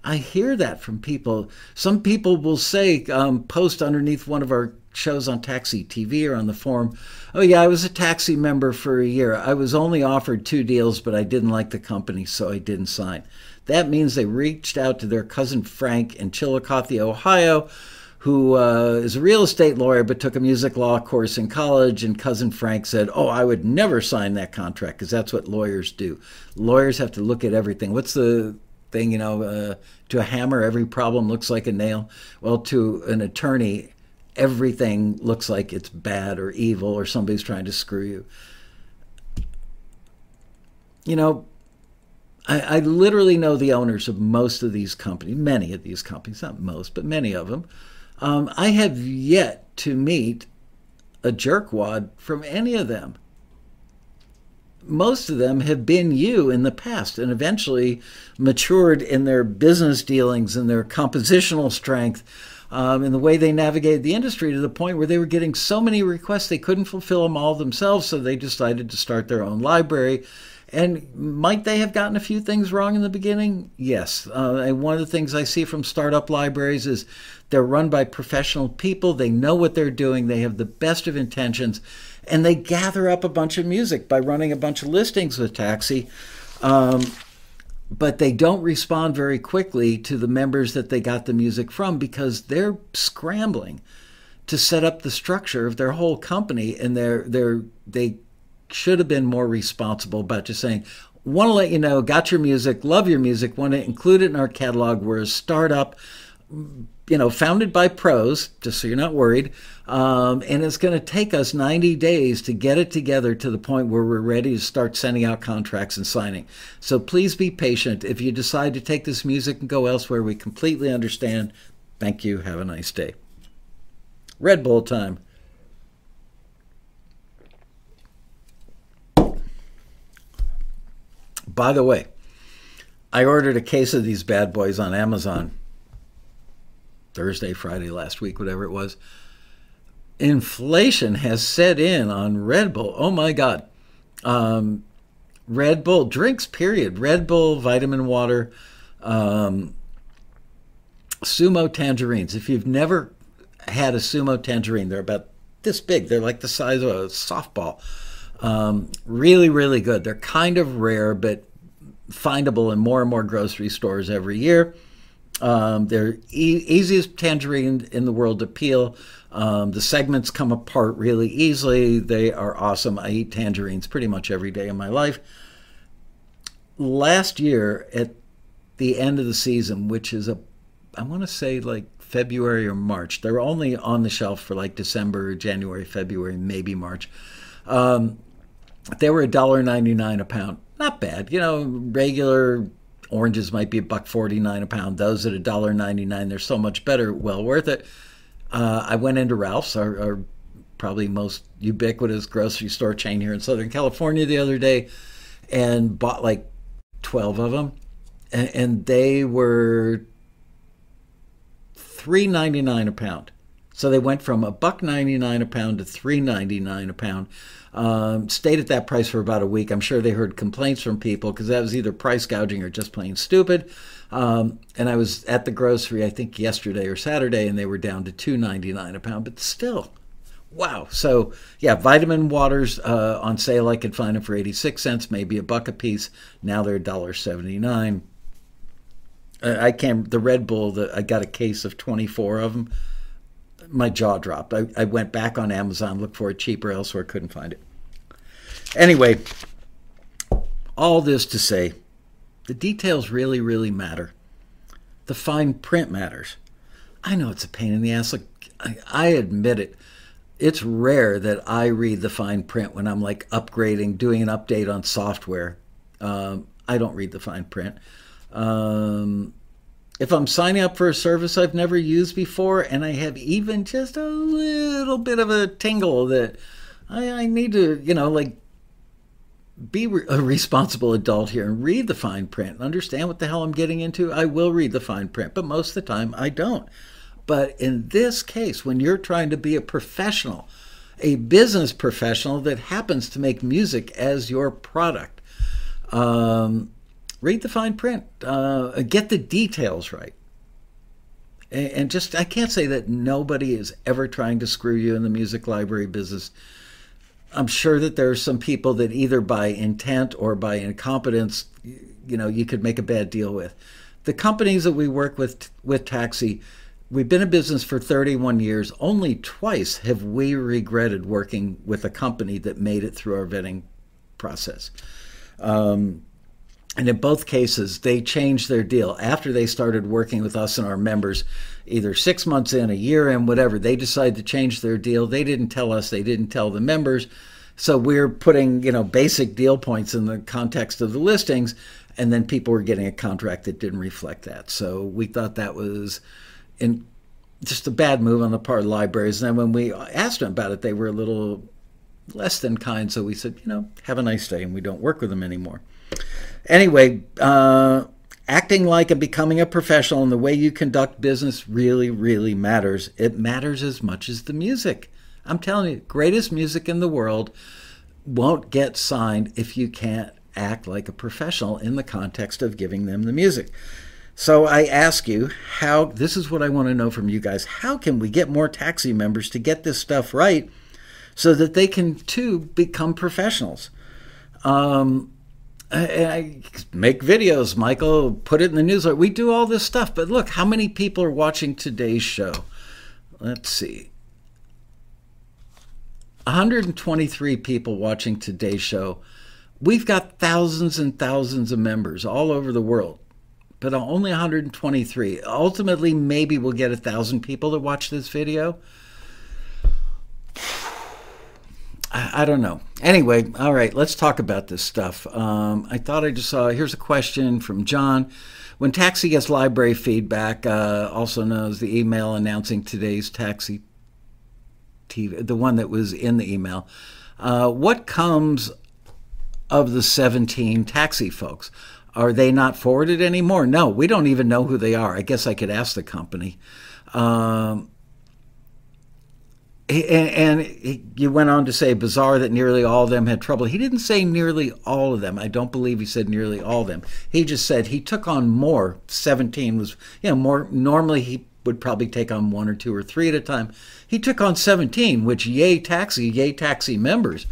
Speaker 1: I hear that from people. Some people will say, um, post underneath one of our shows on Taxi TV or on the forum, oh, yeah, I was a taxi member for a year. I was only offered two deals, but I didn't like the company, so I didn't sign. That means they reached out to their cousin Frank in Chillicothe, Ohio, who uh, is a real estate lawyer but took a music law course in college. And cousin Frank said, Oh, I would never sign that contract because that's what lawyers do. Lawyers have to look at everything. What's the thing, you know, uh, to a hammer, every problem looks like a nail. Well, to an attorney, everything looks like it's bad or evil or somebody's trying to screw you. You know, I, I literally know the owners of most of these companies, many of these companies, not most, but many of them. Um, I have yet to meet a jerkwad from any of them most of them have been you in the past and eventually matured in their business dealings and their compositional strength um, in the way they navigated the industry to the point where they were getting so many requests they couldn't fulfill them all themselves. So they decided to start their own library. And might they have gotten a few things wrong in the beginning? Yes. Uh, and one of the things I see from startup libraries is they're run by professional people. They know what they're doing. They have the best of intentions and they gather up a bunch of music by running a bunch of listings with Taxi. Um, but they don't respond very quickly to the members that they got the music from because they're scrambling to set up the structure of their whole company and they're they're they should have been more responsible about just saying want to let you know got your music love your music want to include it in our catalog we're a startup you know, founded by pros, just so you're not worried. Um, and it's going to take us 90 days to get it together to the point where we're ready to start sending out contracts and signing. So please be patient. If you decide to take this music and go elsewhere, we completely understand. Thank you. Have a nice day. Red Bull time. By the way, I ordered a case of these bad boys on Amazon Thursday, Friday last week, whatever it was. Inflation has set in on Red Bull. Oh my God. Um, Red Bull drinks, period. Red Bull, vitamin water, um, sumo tangerines. If you've never had a sumo tangerine, they're about this big. They're like the size of a softball. Um, really, really good. They're kind of rare, but findable in more and more grocery stores every year. Um, they're e- easiest tangerine in the world to peel. Um, the segments come apart really easily. They are awesome. I eat tangerines pretty much every day of my life. Last year, at the end of the season, which is a, I want to say like February or March, they're only on the shelf for like December, January, February, maybe March. Um, they were $1.99 a pound. Not bad. You know, regular Oranges might be a buck forty nine a pound. Those at a dollar ninety nine, they're so much better. Well worth it. Uh, I went into Ralph's, our, our, probably most ubiquitous grocery store chain here in Southern California, the other day, and bought like twelve of them, and, and they were three ninety nine a pound. So they went from a buck ninety nine a pound to three ninety nine a pound. Um, stayed at that price for about a week. I'm sure they heard complaints from people because that was either price gouging or just plain stupid. Um, and I was at the grocery, I think yesterday or Saturday, and they were down to two ninety nine a pound. But still, wow. So yeah, vitamin waters uh, on sale. I could find them for eighty six cents, maybe a buck a piece. Now they're $1.79. Uh, I can't. The Red Bull. The, I got a case of twenty four of them my jaw dropped. I, I went back on Amazon, looked for it cheaper elsewhere, couldn't find it. Anyway, all this to say, the details really, really matter. The fine print matters. I know it's a pain in the ass. Look, I, I admit it. It's rare that I read the fine print when I'm like upgrading, doing an update on software. Um, I don't read the fine print. Um, if I'm signing up for a service I've never used before and I have even just a little bit of a tingle that I, I need to, you know, like be a responsible adult here and read the fine print and understand what the hell I'm getting into, I will read the fine print, but most of the time I don't. But in this case, when you're trying to be a professional, a business professional that happens to make music as your product, um, read the fine print, uh, get the details right. And, just, I can't say that nobody is ever trying to screw you in the music library business. I'm sure that there are some people that either by intent or by incompetence, you know, you could make a bad deal with. The companies that we work with with Taxi, we've been in business for 31 years. Only twice have we regretted working with a company that made it through our vetting process. Um, and in both cases, they changed their deal after they started working with us and our members, either six months in, a year in, whatever. They decided to change their deal. They didn't tell us, they didn't tell the members. So we're putting, you know, basic deal points in the context of the listings, and then people were getting a contract that didn't reflect that. So we thought that was in just a bad move on the part of libraries. And then when we asked them about it, they were a little less than kind. So we said, you know, have a nice day, and we don't work with them anymore. Anyway, uh, acting like and becoming a professional in the way you conduct business really, really matters. It matters as much as the music. I'm telling you, greatest music in the world won't get signed if you can't act like a professional in the context of giving them the music. So I ask you, how this is what I want to know from you guys. How can we get more taxi members to get this stuff right so that they can too become professionals? Um, I make videos, Michael, put it in the newsletter. We do all this stuff, but look, how many people are watching today's show? Let's see. 123 people watching today's show. We've got thousands and thousands of members all over the world, but only 123. Ultimately, maybe we'll get a thousand people to watch this video. I, don't know. Anyway, all right, let's talk about this stuff. Um, I thought I just saw here's a question from John. When Taxi gets library feedback, uh, also known as the email announcing today's Taxi TV, the one that was in the email, uh, what comes of the 17 taxi folks? Are they not forwarded anymore? No, we don't even know who they are. I guess I could ask the company. Um, and, he, you went on to say bizarre that nearly all of them had trouble. He didn't say nearly all of them. I don't believe he said nearly all of them. He just said he took on more. Seventeen was you know more. Normally he would probably take on one or two or three at a time. He took on seventeen, which yay taxi, yay taxi members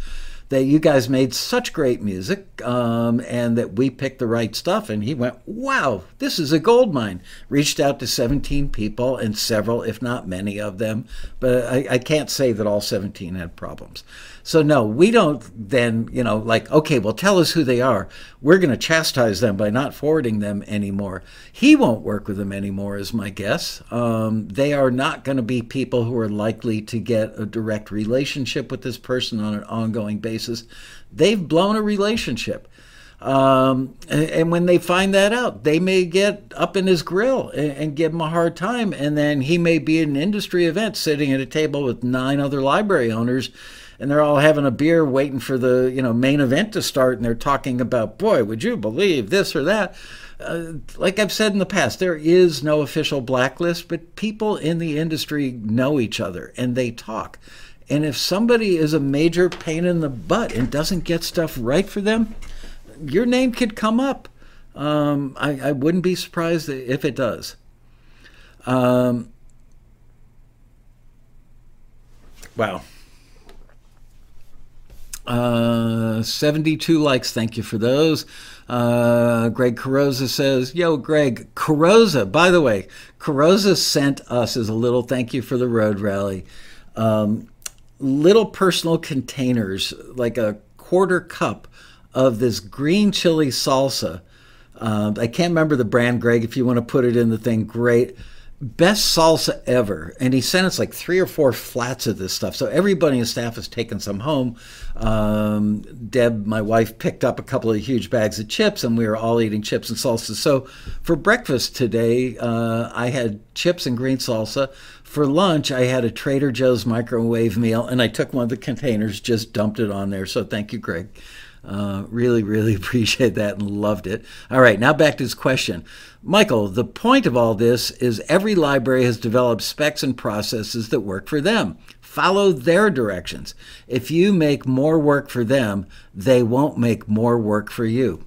Speaker 1: that you guys made such great music um, and that we picked the right stuff. And he went, wow, this is a gold mine. Reached out to 17 people, and several, if not many of them, but I, I can't say that all 17 had problems. So, no, we don't then, you know, like, okay, well, tell us who they are. We're going to chastise them by not forwarding them anymore. He won't work with them anymore, is my guess. Um, they are not going to be people who are likely to get a direct relationship with this person on an ongoing basis. They've blown a relationship. Um, and, and, when they find that out, they may get up in his grill and, and, give him a hard time. And then he may be at an industry event sitting at a table with nine other library owners and they're all having a beer waiting for the you know main event to start and they're talking about boy would you believe this or that uh, like I've said in the past, there is no official blacklist, but people in the industry know each other and they talk. And if somebody is a major pain in the butt and doesn't get stuff right for them, your name could come up. Um, I, I, wouldn't be surprised if it does. Um, wow. Uh, 72 likes. Thank you for those. Uh, Greg Carosa says, Yo, Greg, Carosa, by the way, Carosa sent us as a little thank you for the road rally. Um, little personal containers, like a quarter cup of this green chili salsa. Um, I can't remember the brand, Greg. If you want to put it in the thing, great best salsa ever. And he sent us like three or four flats of this stuff. So everybody in staff has taken some home. Um, Deb, my wife, picked up a couple of huge bags of chips, and we were all eating chips and salsa. So for breakfast today, uh, I had chips and green salsa. For lunch, I had a Trader Joe's microwave meal, and I took one of the containers, just dumped it on there. So thank you, Greg. Uh, really, really appreciate that and loved it. All right, now back to his question. Michael, the point of all this is every library has developed specs and processes that work for them. Follow their directions. If you make more work for them, they won't make more work for you.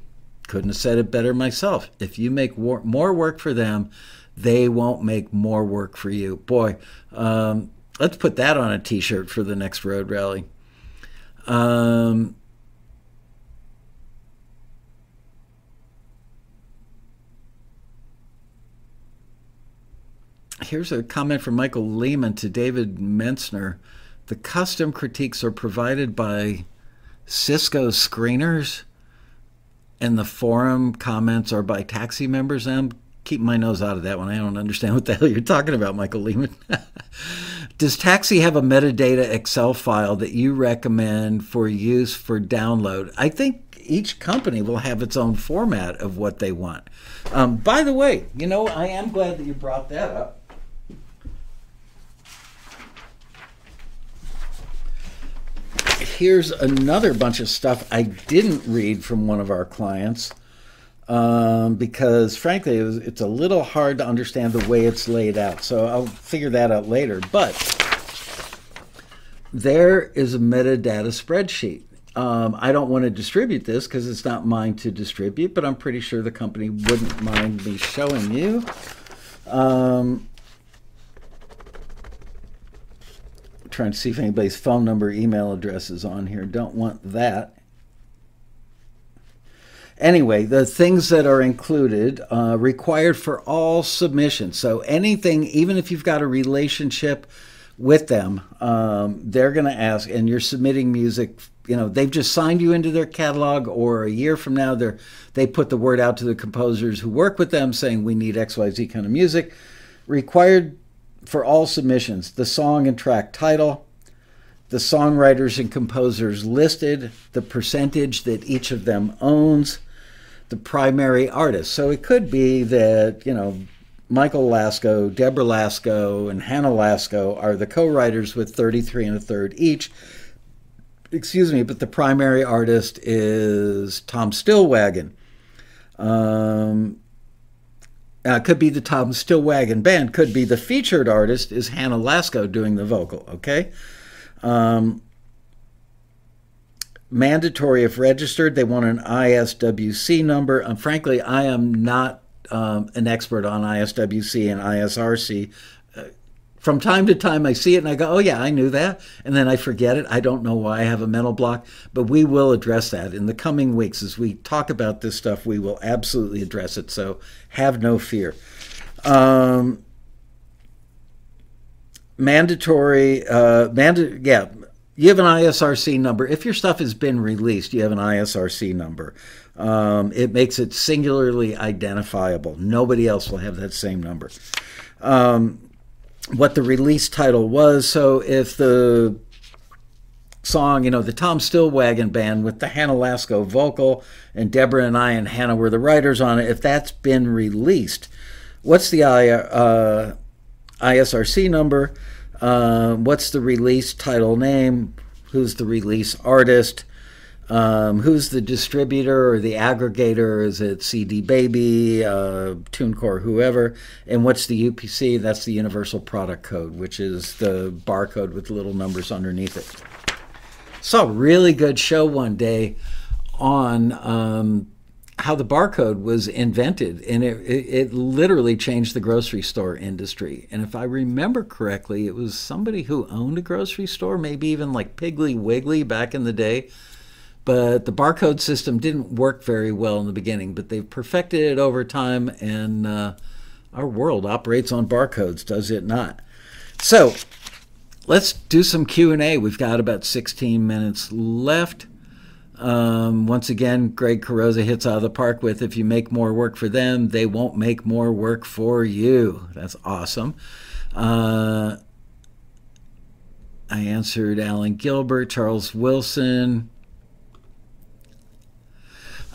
Speaker 1: Couldn't have said it better myself. If you make more work for them, they won't make more work for you. Boy, um, let's put that on a t shirt for the next road rally. Um, Here's a comment from Michael Lehman to David Mentzner. The custom critiques are provided by Cisco screeners, and the forum comments are by taxi members. I'm keeping my nose out of that one. I don't understand what the hell you're talking about, Michael Lehman. Does Taxi have a metadata Excel file that you recommend for use for download? I think each company will have its own format of what they want. Um, by the way, you know, I am glad that you brought that up here's another bunch of stuff I didn't read from one of our clients um, because, frankly, it was, it's a little hard to understand the way it's laid out. So I'll figure that out later. But there is a metadata spreadsheet. Um, I don't want to distribute this because it's not mine to distribute, but I'm pretty sure the company wouldn't mind me showing you. Um, trying to see if anybody's phone number, email address is on here. Don't want that. Anyway, the things that are included uh, required for all submissions. So anything, even if you've got a relationship with them, um, they're going to ask, and you're submitting music. You know, they've just signed you into their catalog, or a year from now, they they put the word out to the composers who work with them, saying we need X, Y, Z kind of music. Required for all submissions the song and track title, the songwriters and composers listed, the percentage that each of them owns, the primary artist. So it could be that, you know, Michael Laskow, Deborah Laskow, and Hannah Laskow are the co writers with 33 and a third each. Excuse me, but the primary artist is Tom Stillwagon. Um, uh, could be the Tom Stillwagon Band. Could be the featured artist is Hannah Laskow doing the vocal. Okay. Um, mandatory if registered. They want an ISWC number. And frankly, I am not um, an expert on ISWC and ISRC from time to time I see it and I go, oh yeah, I knew that. And then I forget it. I don't know why I have a mental block, but we will address that in the coming weeks. As we talk about this stuff, we will absolutely address it. So have no fear. Um, mandatory, uh, manda- yeah, you have an ISRC number. If your stuff has been released, you have an ISRC number. Um, it makes it singularly identifiable. Nobody else will have that same number. Um, what the release title was. So if the song, you know, the Tom Stillwagon band with the Hannah Laskow vocal, and Deborah and I and Hannah were the writers on it. If that's been released, what's the uh, ISRC number? Uh, what's the release title name? Who's the release artist? Um, who's the distributor or the aggregator? Is it CD Baby, uh, TuneCore, whoever? And what's the UPC? That's the Universal Product Code, which is the barcode with little numbers underneath it. Saw a really good show one day on um, how the barcode was invented, and it, it, it, literally changed the grocery store industry. And if I remember correctly, it was somebody who owned a grocery store, maybe even like Piggly Wiggly back in the day. But the barcode system didn't work very well in the beginning, but they've perfected it over time, and uh, our world operates on barcodes, does it not? So let's do some q&a we've got about 16 minutes left. Um, once again greg carosa hits out of the park with if you make more work for them they won't make more work for you. That's awesome. Uh, i answered alan gilbert charles wilson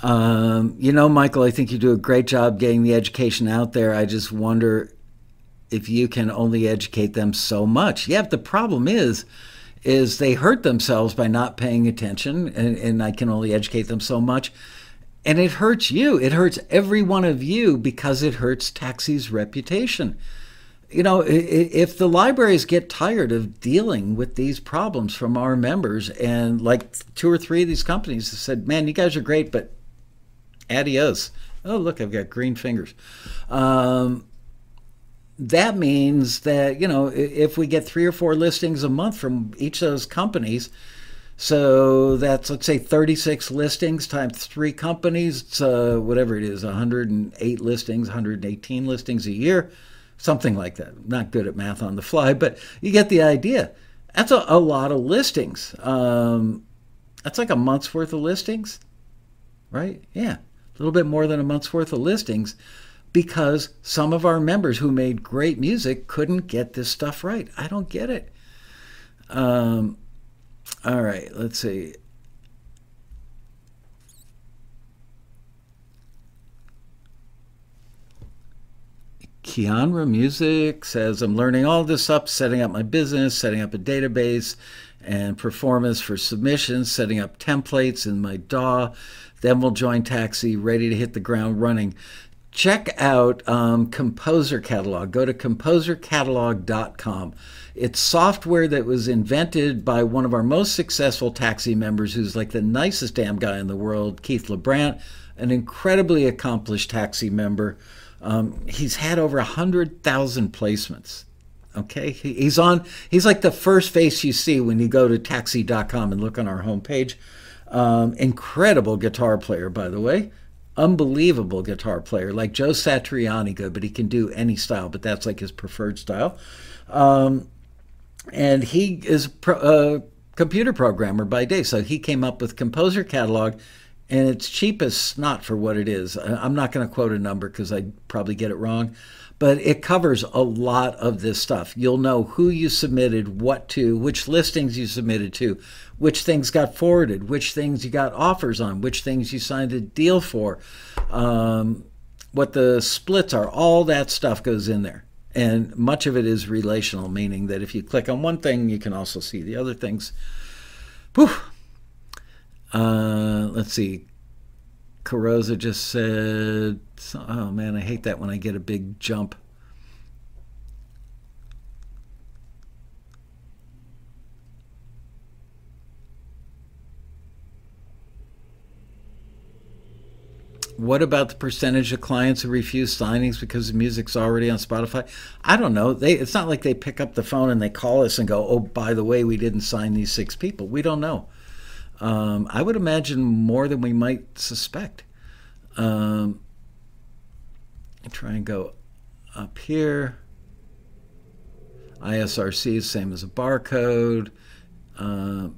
Speaker 1: um, you know, Michael, I think you do a great job getting the education out there. I just wonder if you can only educate them so much. Yeah, the problem is, is they hurt themselves by not paying attention, and, and I can only educate them so much. And it hurts you. It hurts every one of you because it hurts Taxi's reputation. You know, if the libraries get tired of dealing with these problems from our members, and like two or three of these companies have said, man, you guys are great, but adios. Oh, look, I've got green fingers. Um, that means that you know if we get three or four listings a month from each of those companies so that's let's say 36 listings times three companies uh, whatever it is 108 listings 118 listings a year something like that. Not good at math on the fly but you get the idea. That's a, a lot of listings. Um, that's like a month's worth of listings right? Yeah a little bit more than a month's worth of listings because some of our members who made great music couldn't get this stuff right. I don't get it. Um, all right, let's see. Kianra Music says, I'm learning all this up, setting up my business, setting up a database and performance for submissions, setting up templates in my DAW. Then we'll join Taxi, ready to hit the ground running check out um, Composer Catalog. Go to composercatalog.com. It's software that was invented by one of our most successful taxi members, who's like the nicest damn guy in the world, Keith LeBrant, an incredibly accomplished taxi member. Um, he's had over 100,000 placements. Okay, he's on. He's like the first face you see when you go to taxi.com and look on our homepage. Um, incredible guitar player, by the way unbelievable guitar player, like Joe Satriani good, but he can do any style, but that's like his preferred style. Um, and he is a computer programmer by day, so he came up with Composer Catalog, and it's cheap as snot for what it is. I'm not going to quote a number because I'd probably get it wrong, but it covers a lot of this stuff. You'll know who you submitted what to, which listings you submitted to, which things got forwarded, which things you got offers on, which things you signed a deal for, um, what the splits are. All that stuff goes in there. And much of it is relational, meaning that if you click on one thing, you can also see the other things. Uh, let's see. Carosa just said, oh man, I hate that when I get a big jump. What about the percentage of clients who refuse signings because the music's already on Spotify? I don't know. They it's not like they pick up the phone and they call us and go, "Oh, by the way, we didn't sign these six people." We don't know. Um, I would imagine more than we might suspect. Um, try and go up here. ISRC is same as a barcode. Uh,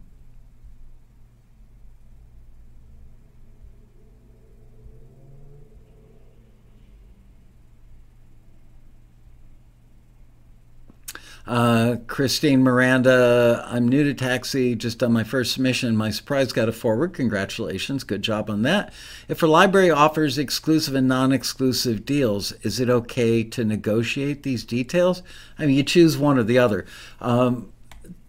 Speaker 1: Uh, Christine Miranda, I'm new to taxi, just on my first submission. My surprise got a forward. Congratulations, good job on that. If a library offers exclusive and non exclusive deals, is it okay to negotiate these details? I mean, you choose one or the other. Um,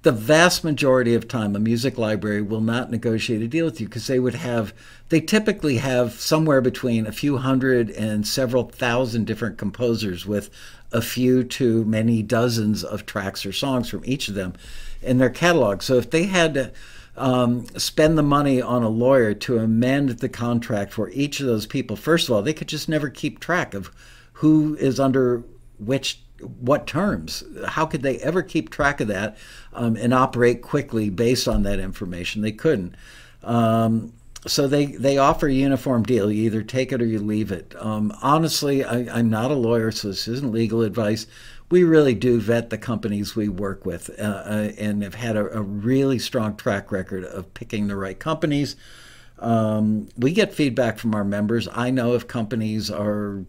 Speaker 1: the vast majority of time, a music library will not negotiate a deal with you because they would have, they typically have somewhere between a few hundred and several thousand different composers with a few to many dozens of tracks or songs from each of them in their catalog. So if they had to um, spend the money on a lawyer to amend the contract for each of those people, first of all, they could just never keep track of who is under which what terms? How could they ever keep track of that um, and operate quickly based on that information? They couldn't. Um, so they, they offer a uniform deal. You either take it or you leave it. Um, honestly, I, am not a lawyer, so this isn't legal advice. We really do vet the companies we work with uh, uh, and have had a, a, really strong track record of picking the right companies. Um, we get feedback from our members. I know if companies are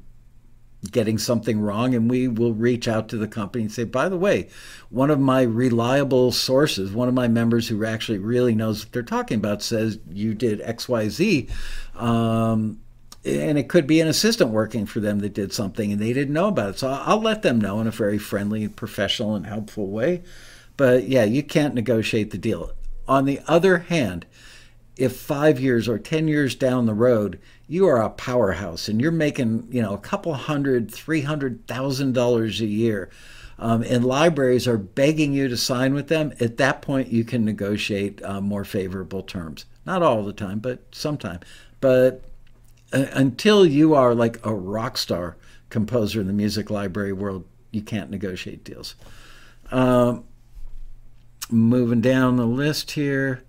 Speaker 1: getting something wrong and we will reach out to the company and say by the way one of my reliable sources one of my members who actually really knows what they're talking about says you did xyz um, and it could be an assistant working for them that did something and they didn't know about it. So i'll let them know in a very friendly professional and helpful way. But yeah you can't negotiate the deal. On the other hand if five years or ten years down the road you are a powerhouse and you're making you know a couple hundred three hundred thousand dollars a year um, and libraries are begging you to sign with them at that point you can negotiate uh, more favorable terms. Not all the time but sometime. But uh, until you are like a rock star composer in the music library world you can't negotiate deals. Um, moving down the list here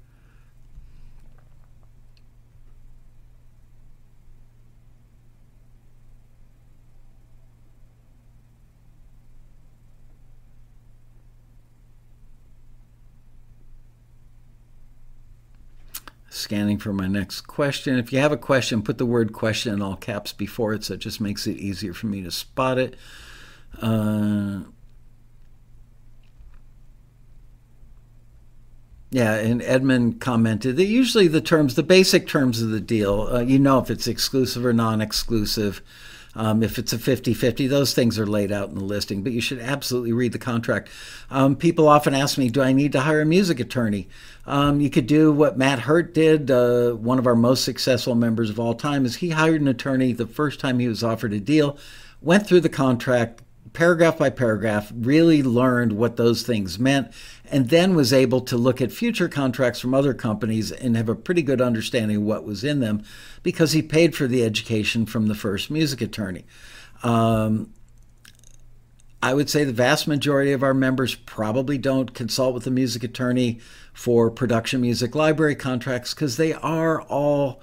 Speaker 1: Scanning for my next question. If you have a question, put the word question in all caps before it, so it just makes it easier for me to spot it. Uh, yeah, and Edmund commented that usually the terms, the basic terms of the deal, uh, you know if it's exclusive or non exclusive. Um, if it's a 50 50, those things are laid out in the listing, but you should absolutely read the contract. Um, people often ask me, Do I need to hire a music attorney? Um, you could do what Matt Hirt did, uh, one of our most successful members of all time, is he hired an attorney the first time he was offered a deal, went through the contract, paragraph by paragraph, really learned what those things meant, and then was able to look at future contracts from other companies and have a pretty good understanding of what was in them because he paid for the education from the first music attorney. Um, I would say the vast majority of our members probably don't consult with a music attorney for production music library contracts because they are all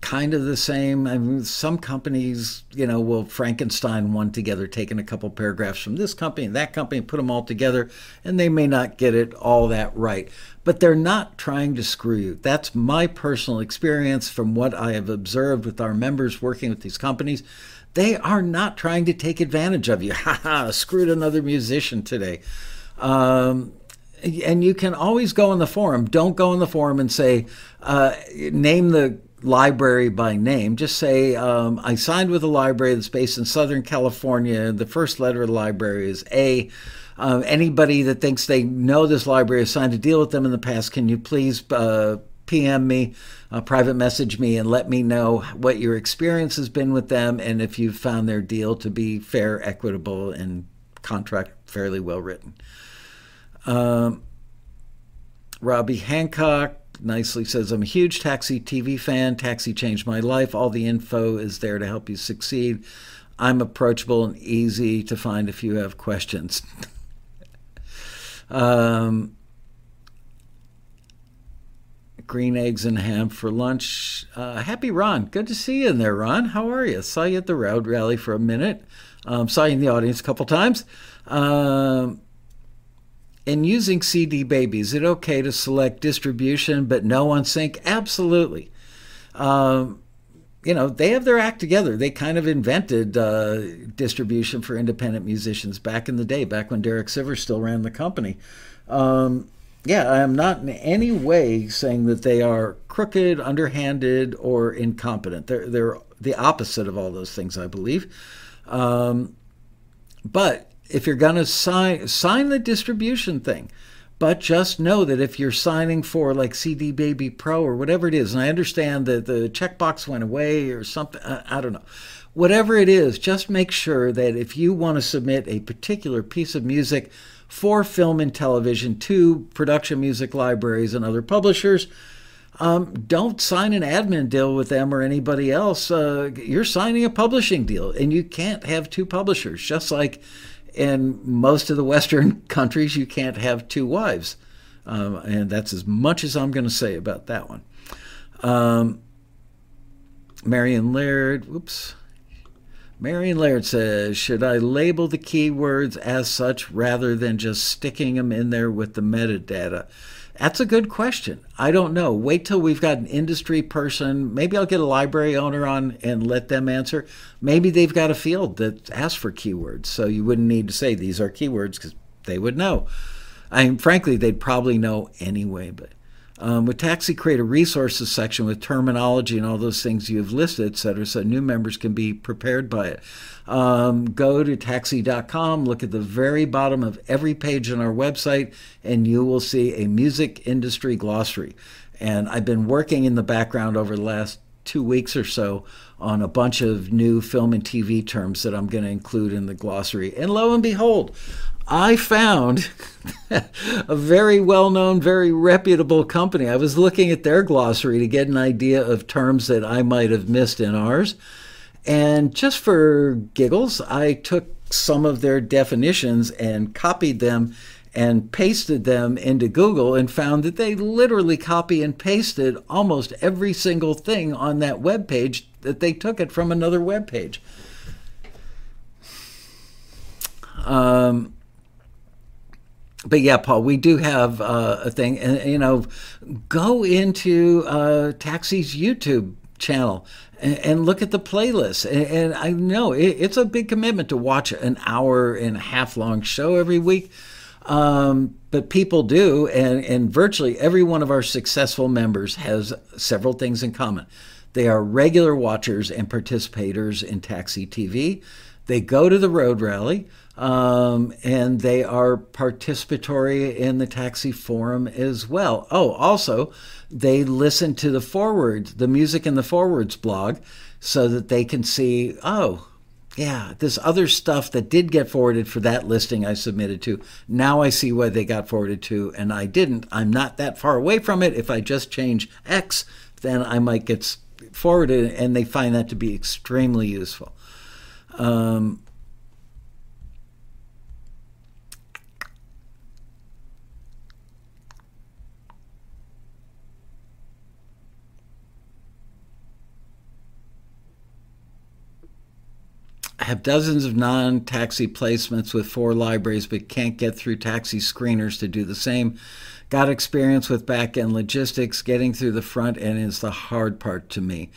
Speaker 1: kind of the same. I mean, some companies, you know, will Frankenstein one together, taking a couple paragraphs from this company and that company, put them all together, and they may not get it all that right. But they're not trying to screw you. That's my personal experience from what I have observed with our members working with these companies. They are not trying to take advantage of you. Ha ha, screwed another musician today. Um, and you can always go in the forum. Don't go in the forum and say, uh, name the library by name. Just say, um, I signed with a library that's based in Southern California. The first letter of the library is A. Uh, anybody that thinks they know this library has signed a deal with them in the past, can you please uh, PM me, uh, private message me, and let me know what your experience has been with them and if you've found their deal to be fair, equitable, and contract fairly well written. Um, Robbie Hancock nicely says, I'm a huge Taxi TV fan. Taxi changed my life. All the info is there to help you succeed. I'm approachable and easy to find if you have questions. um, green eggs and ham for lunch. Uh, happy Ron. Good to see you in there, Ron. How are you? Saw you at the road rally for a minute. Um, saw you in the audience a couple times. Um, in using CD Baby, is it okay to select distribution but no on sync? Absolutely. Um, you know, they have their act together. They kind of invented uh, distribution for independent musicians back in the day, back when Derek Sivers still ran the company. Um, yeah, I am not in any way saying that they are crooked, underhanded, or incompetent. They're they're the opposite of all those things, I believe. Um, but if you're going to sign sign the distribution thing, but just know that if you're signing for like CD Baby Pro or whatever it is, and I understand that the checkbox went away or something, I don't know. Whatever it is, just make sure that if you want to submit a particular piece of music for film and television to production music libraries and other publishers, um, don't sign an admin deal with them or anybody else. Uh, you're signing a publishing deal, and you can't have two publishers, just like in most of the Western countries, you can't have two wives. Um, and that's as much as I'm going to say about that one. Um, Marion Laird, whoops. Marion Laird says, Should I label the keywords as such rather than just sticking them in there with the metadata? That's a good question. I don't know. Wait till we've got an industry person. Maybe I'll get a library owner on and let them answer. Maybe they've got a field that asks for keywords, so you wouldn't need to say these are keywords because they would know. I mean, frankly, they'd probably know anyway, but um, with Taxi, create a resources section with terminology and all those things you have listed, et cetera, so new members can be prepared by it. Um, go to taxi.com, look at the very bottom of every page on our website, and you will see a music industry glossary. And I've been working in the background over the last two weeks or so on a bunch of new film and TV terms that I'm going to include in the glossary. And lo and behold, I found a very well known, very reputable company. I was looking at their glossary to get an idea of terms that I might have missed in ours. And just for giggles, I took some of their definitions and copied them and pasted them into Google and found that they literally copy and pasted almost every single thing on that web page that they took it from another web page. Um, but yeah, Paul, we do have uh, a thing, and you know, go into uh, Taxi's YouTube channel and, and, look at the playlist. And, and I know it, it's a big commitment to watch an hour and a half long show every week. Um, but people do, and, and virtually every one of our successful members has several things in common. They are regular watchers and participators in Taxi TV. They go to the road rally um, and they are participatory in the taxi forum as well. Oh, also, they listen to the forwards, the music in the forwards blog, so that they can see, oh, yeah, this other stuff that did get forwarded for that listing I submitted to. Now I see why they got forwarded to, and I didn't. I'm not that far away from it. If I just change X, then I might get forwarded, and they find that to be extremely useful. Um, have dozens of non taxi placements with four libraries, but can't get through taxi screeners to do the same. Got experience with back end logistics, getting through the front end is the hard part to me.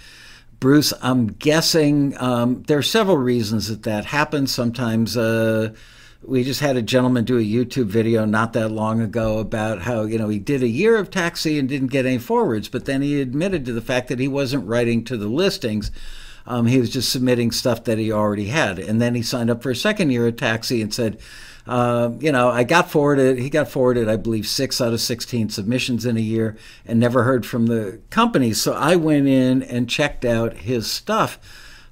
Speaker 1: Bruce, I'm guessing um, there are several reasons that that happens. Sometimes uh, we just had a gentleman do a YouTube video not that long ago about how you know he did a year of taxi and didn't get any forwards, but then he admitted to the fact that he wasn't writing to the listings. Um, he was just submitting stuff that he already had. And then he signed up for a second year at Taxi and said, uh, you know, I got forwarded, he got forwarded, I believe, six out of 16 submissions in a year and never heard from the company. So I went in and checked out his stuff.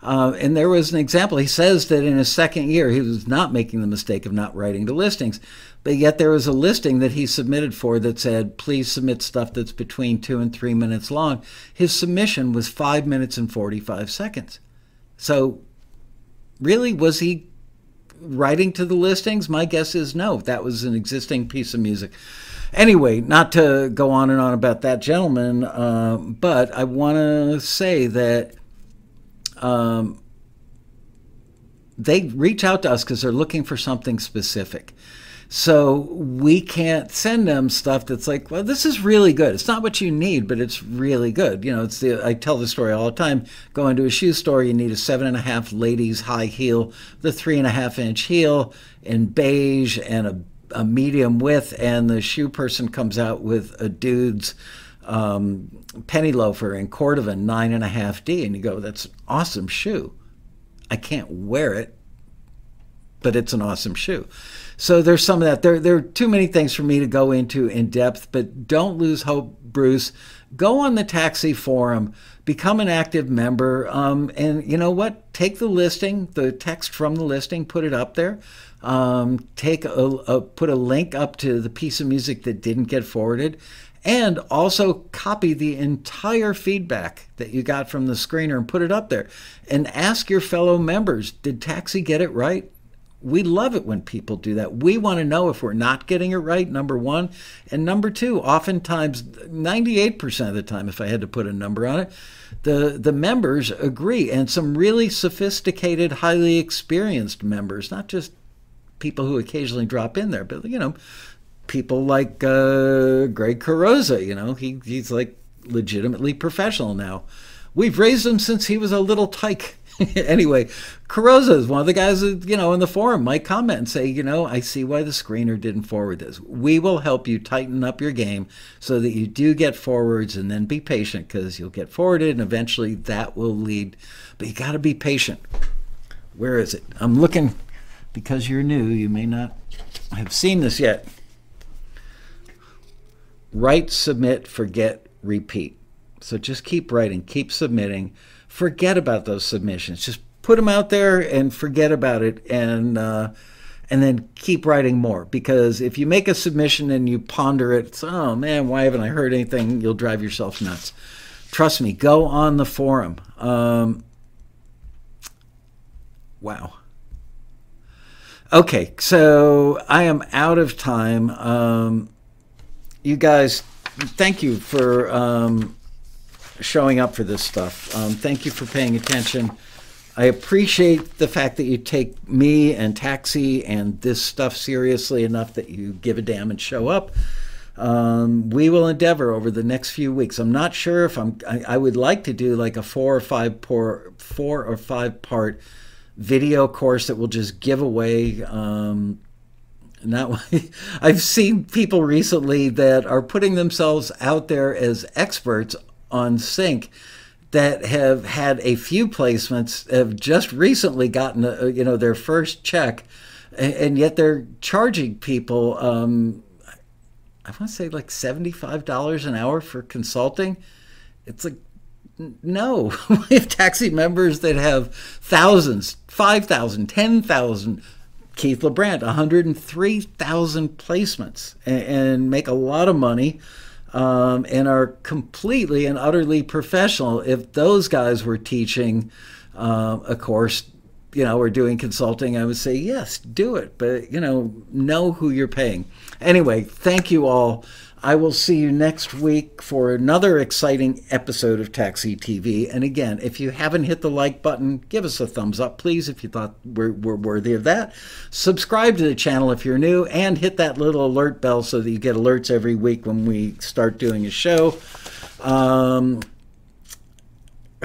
Speaker 1: Uh, and there was an example. He says that in his second year, he was not making the mistake of not writing the listings. But yet there was a listing that he submitted for that said, please submit stuff that's between two and three minutes long. His submission was five minutes and 45 seconds. So, really, was he writing to the listings? My guess is no. That was an existing piece of music. Anyway, not to go on and on about that gentleman, uh, but I want to say that um, they reach out to us because they're looking for something specific. So we can't send them stuff that's like, well, this is really good. It's not what you need, but it's really good. You know, it's the I tell the story all the time. Go into a shoe store, you need a seven and a half ladies high heel, the three and a half inch heel in beige and a, a medium width, and the shoe person comes out with a dude's um, penny loafer in Cordovan nine and a half D, and you go, that's an awesome shoe. I can't wear it, but it's an awesome shoe. So there's some of that. There, there are too many things for me to go into in depth, but don't lose hope, Bruce. Go on the taxi forum, become an active member, um, and you know what? Take the listing, the text from the listing, put it up there. Um, take a, a put a link up to the piece of music that didn't get forwarded, and also copy the entire feedback that you got from the screener and put it up there and ask your fellow members did taxi get it right we love it when people do that. We want to know if we're not getting it right, number one. And number two, oftentimes, 98% of the time, if I had to put a number on it, the, the members agree. And some really sophisticated, highly experienced members, not just people who occasionally drop in there, but, you know, people like uh, Greg Carosa, you know, he, he's like legitimately professional now. We've raised him since he was a little tyke anyway, Carosa is one of the guys that, you know, in the forum might comment and say, you know, I see why the screener didn't forward this. We will help you tighten up your game so that you do get forwards and then be patient because you'll get forwarded and eventually that will lead. But you got to be patient. Where is it? I'm looking because you're new. You may not have seen this yet. Write, submit, forget, repeat. So just keep writing, keep submitting forget about those submissions. Just put them out there and forget about it, and uh, and then keep writing more. Because if you make a submission and you ponder it, oh man, why haven't I heard anything? You'll drive yourself nuts. Trust me. Go on the forum. Um, wow. Okay, so I am out of time. Um, you guys, thank you for um, showing up for this stuff. Um, thank you for paying attention. I appreciate the fact that you take me and Taxi and this stuff seriously enough that you give a damn and show up. Um, we will endeavor over the next few weeks. I'm not sure if I'm. I, I would like to do like a four or five four or five part video course that will just give away. Um, not I've seen people recently that are putting themselves out there as experts on Sync that have had a few placements have just recently gotten a, you know their first check and yet they're charging people um, i want to say like $75 an hour for consulting. It's like no. We have taxi members that have thousands 5000 10000 keith lebrant 103000 placements and, and make a lot of money um, and are completely and utterly professional. If those guys were teaching uh, a course, you know, or doing consulting, I would say, yes, do it. But, you know, know who you're paying. Anyway, thank you all. I will see you next week for another exciting episode of Taxi TV. And again, if you haven't hit the like button, give us a thumbs up, please, if you thought we're, we're worthy of that. Subscribe to the channel if you're new, and hit that little alert bell so that you get alerts every week when we start doing a show. Um,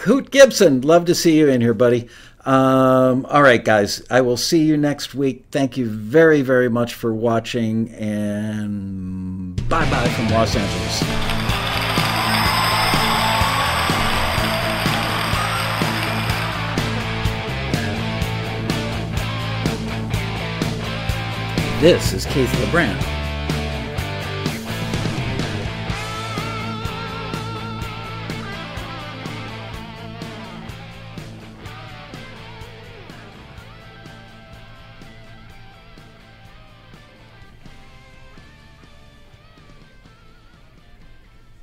Speaker 1: Hoot Gibson, love to see you in here, buddy. Um, all right, guys, I will see you next week. Thank you very, very much for watching, and bye bye from Los Angeles. This is Keith LeBrand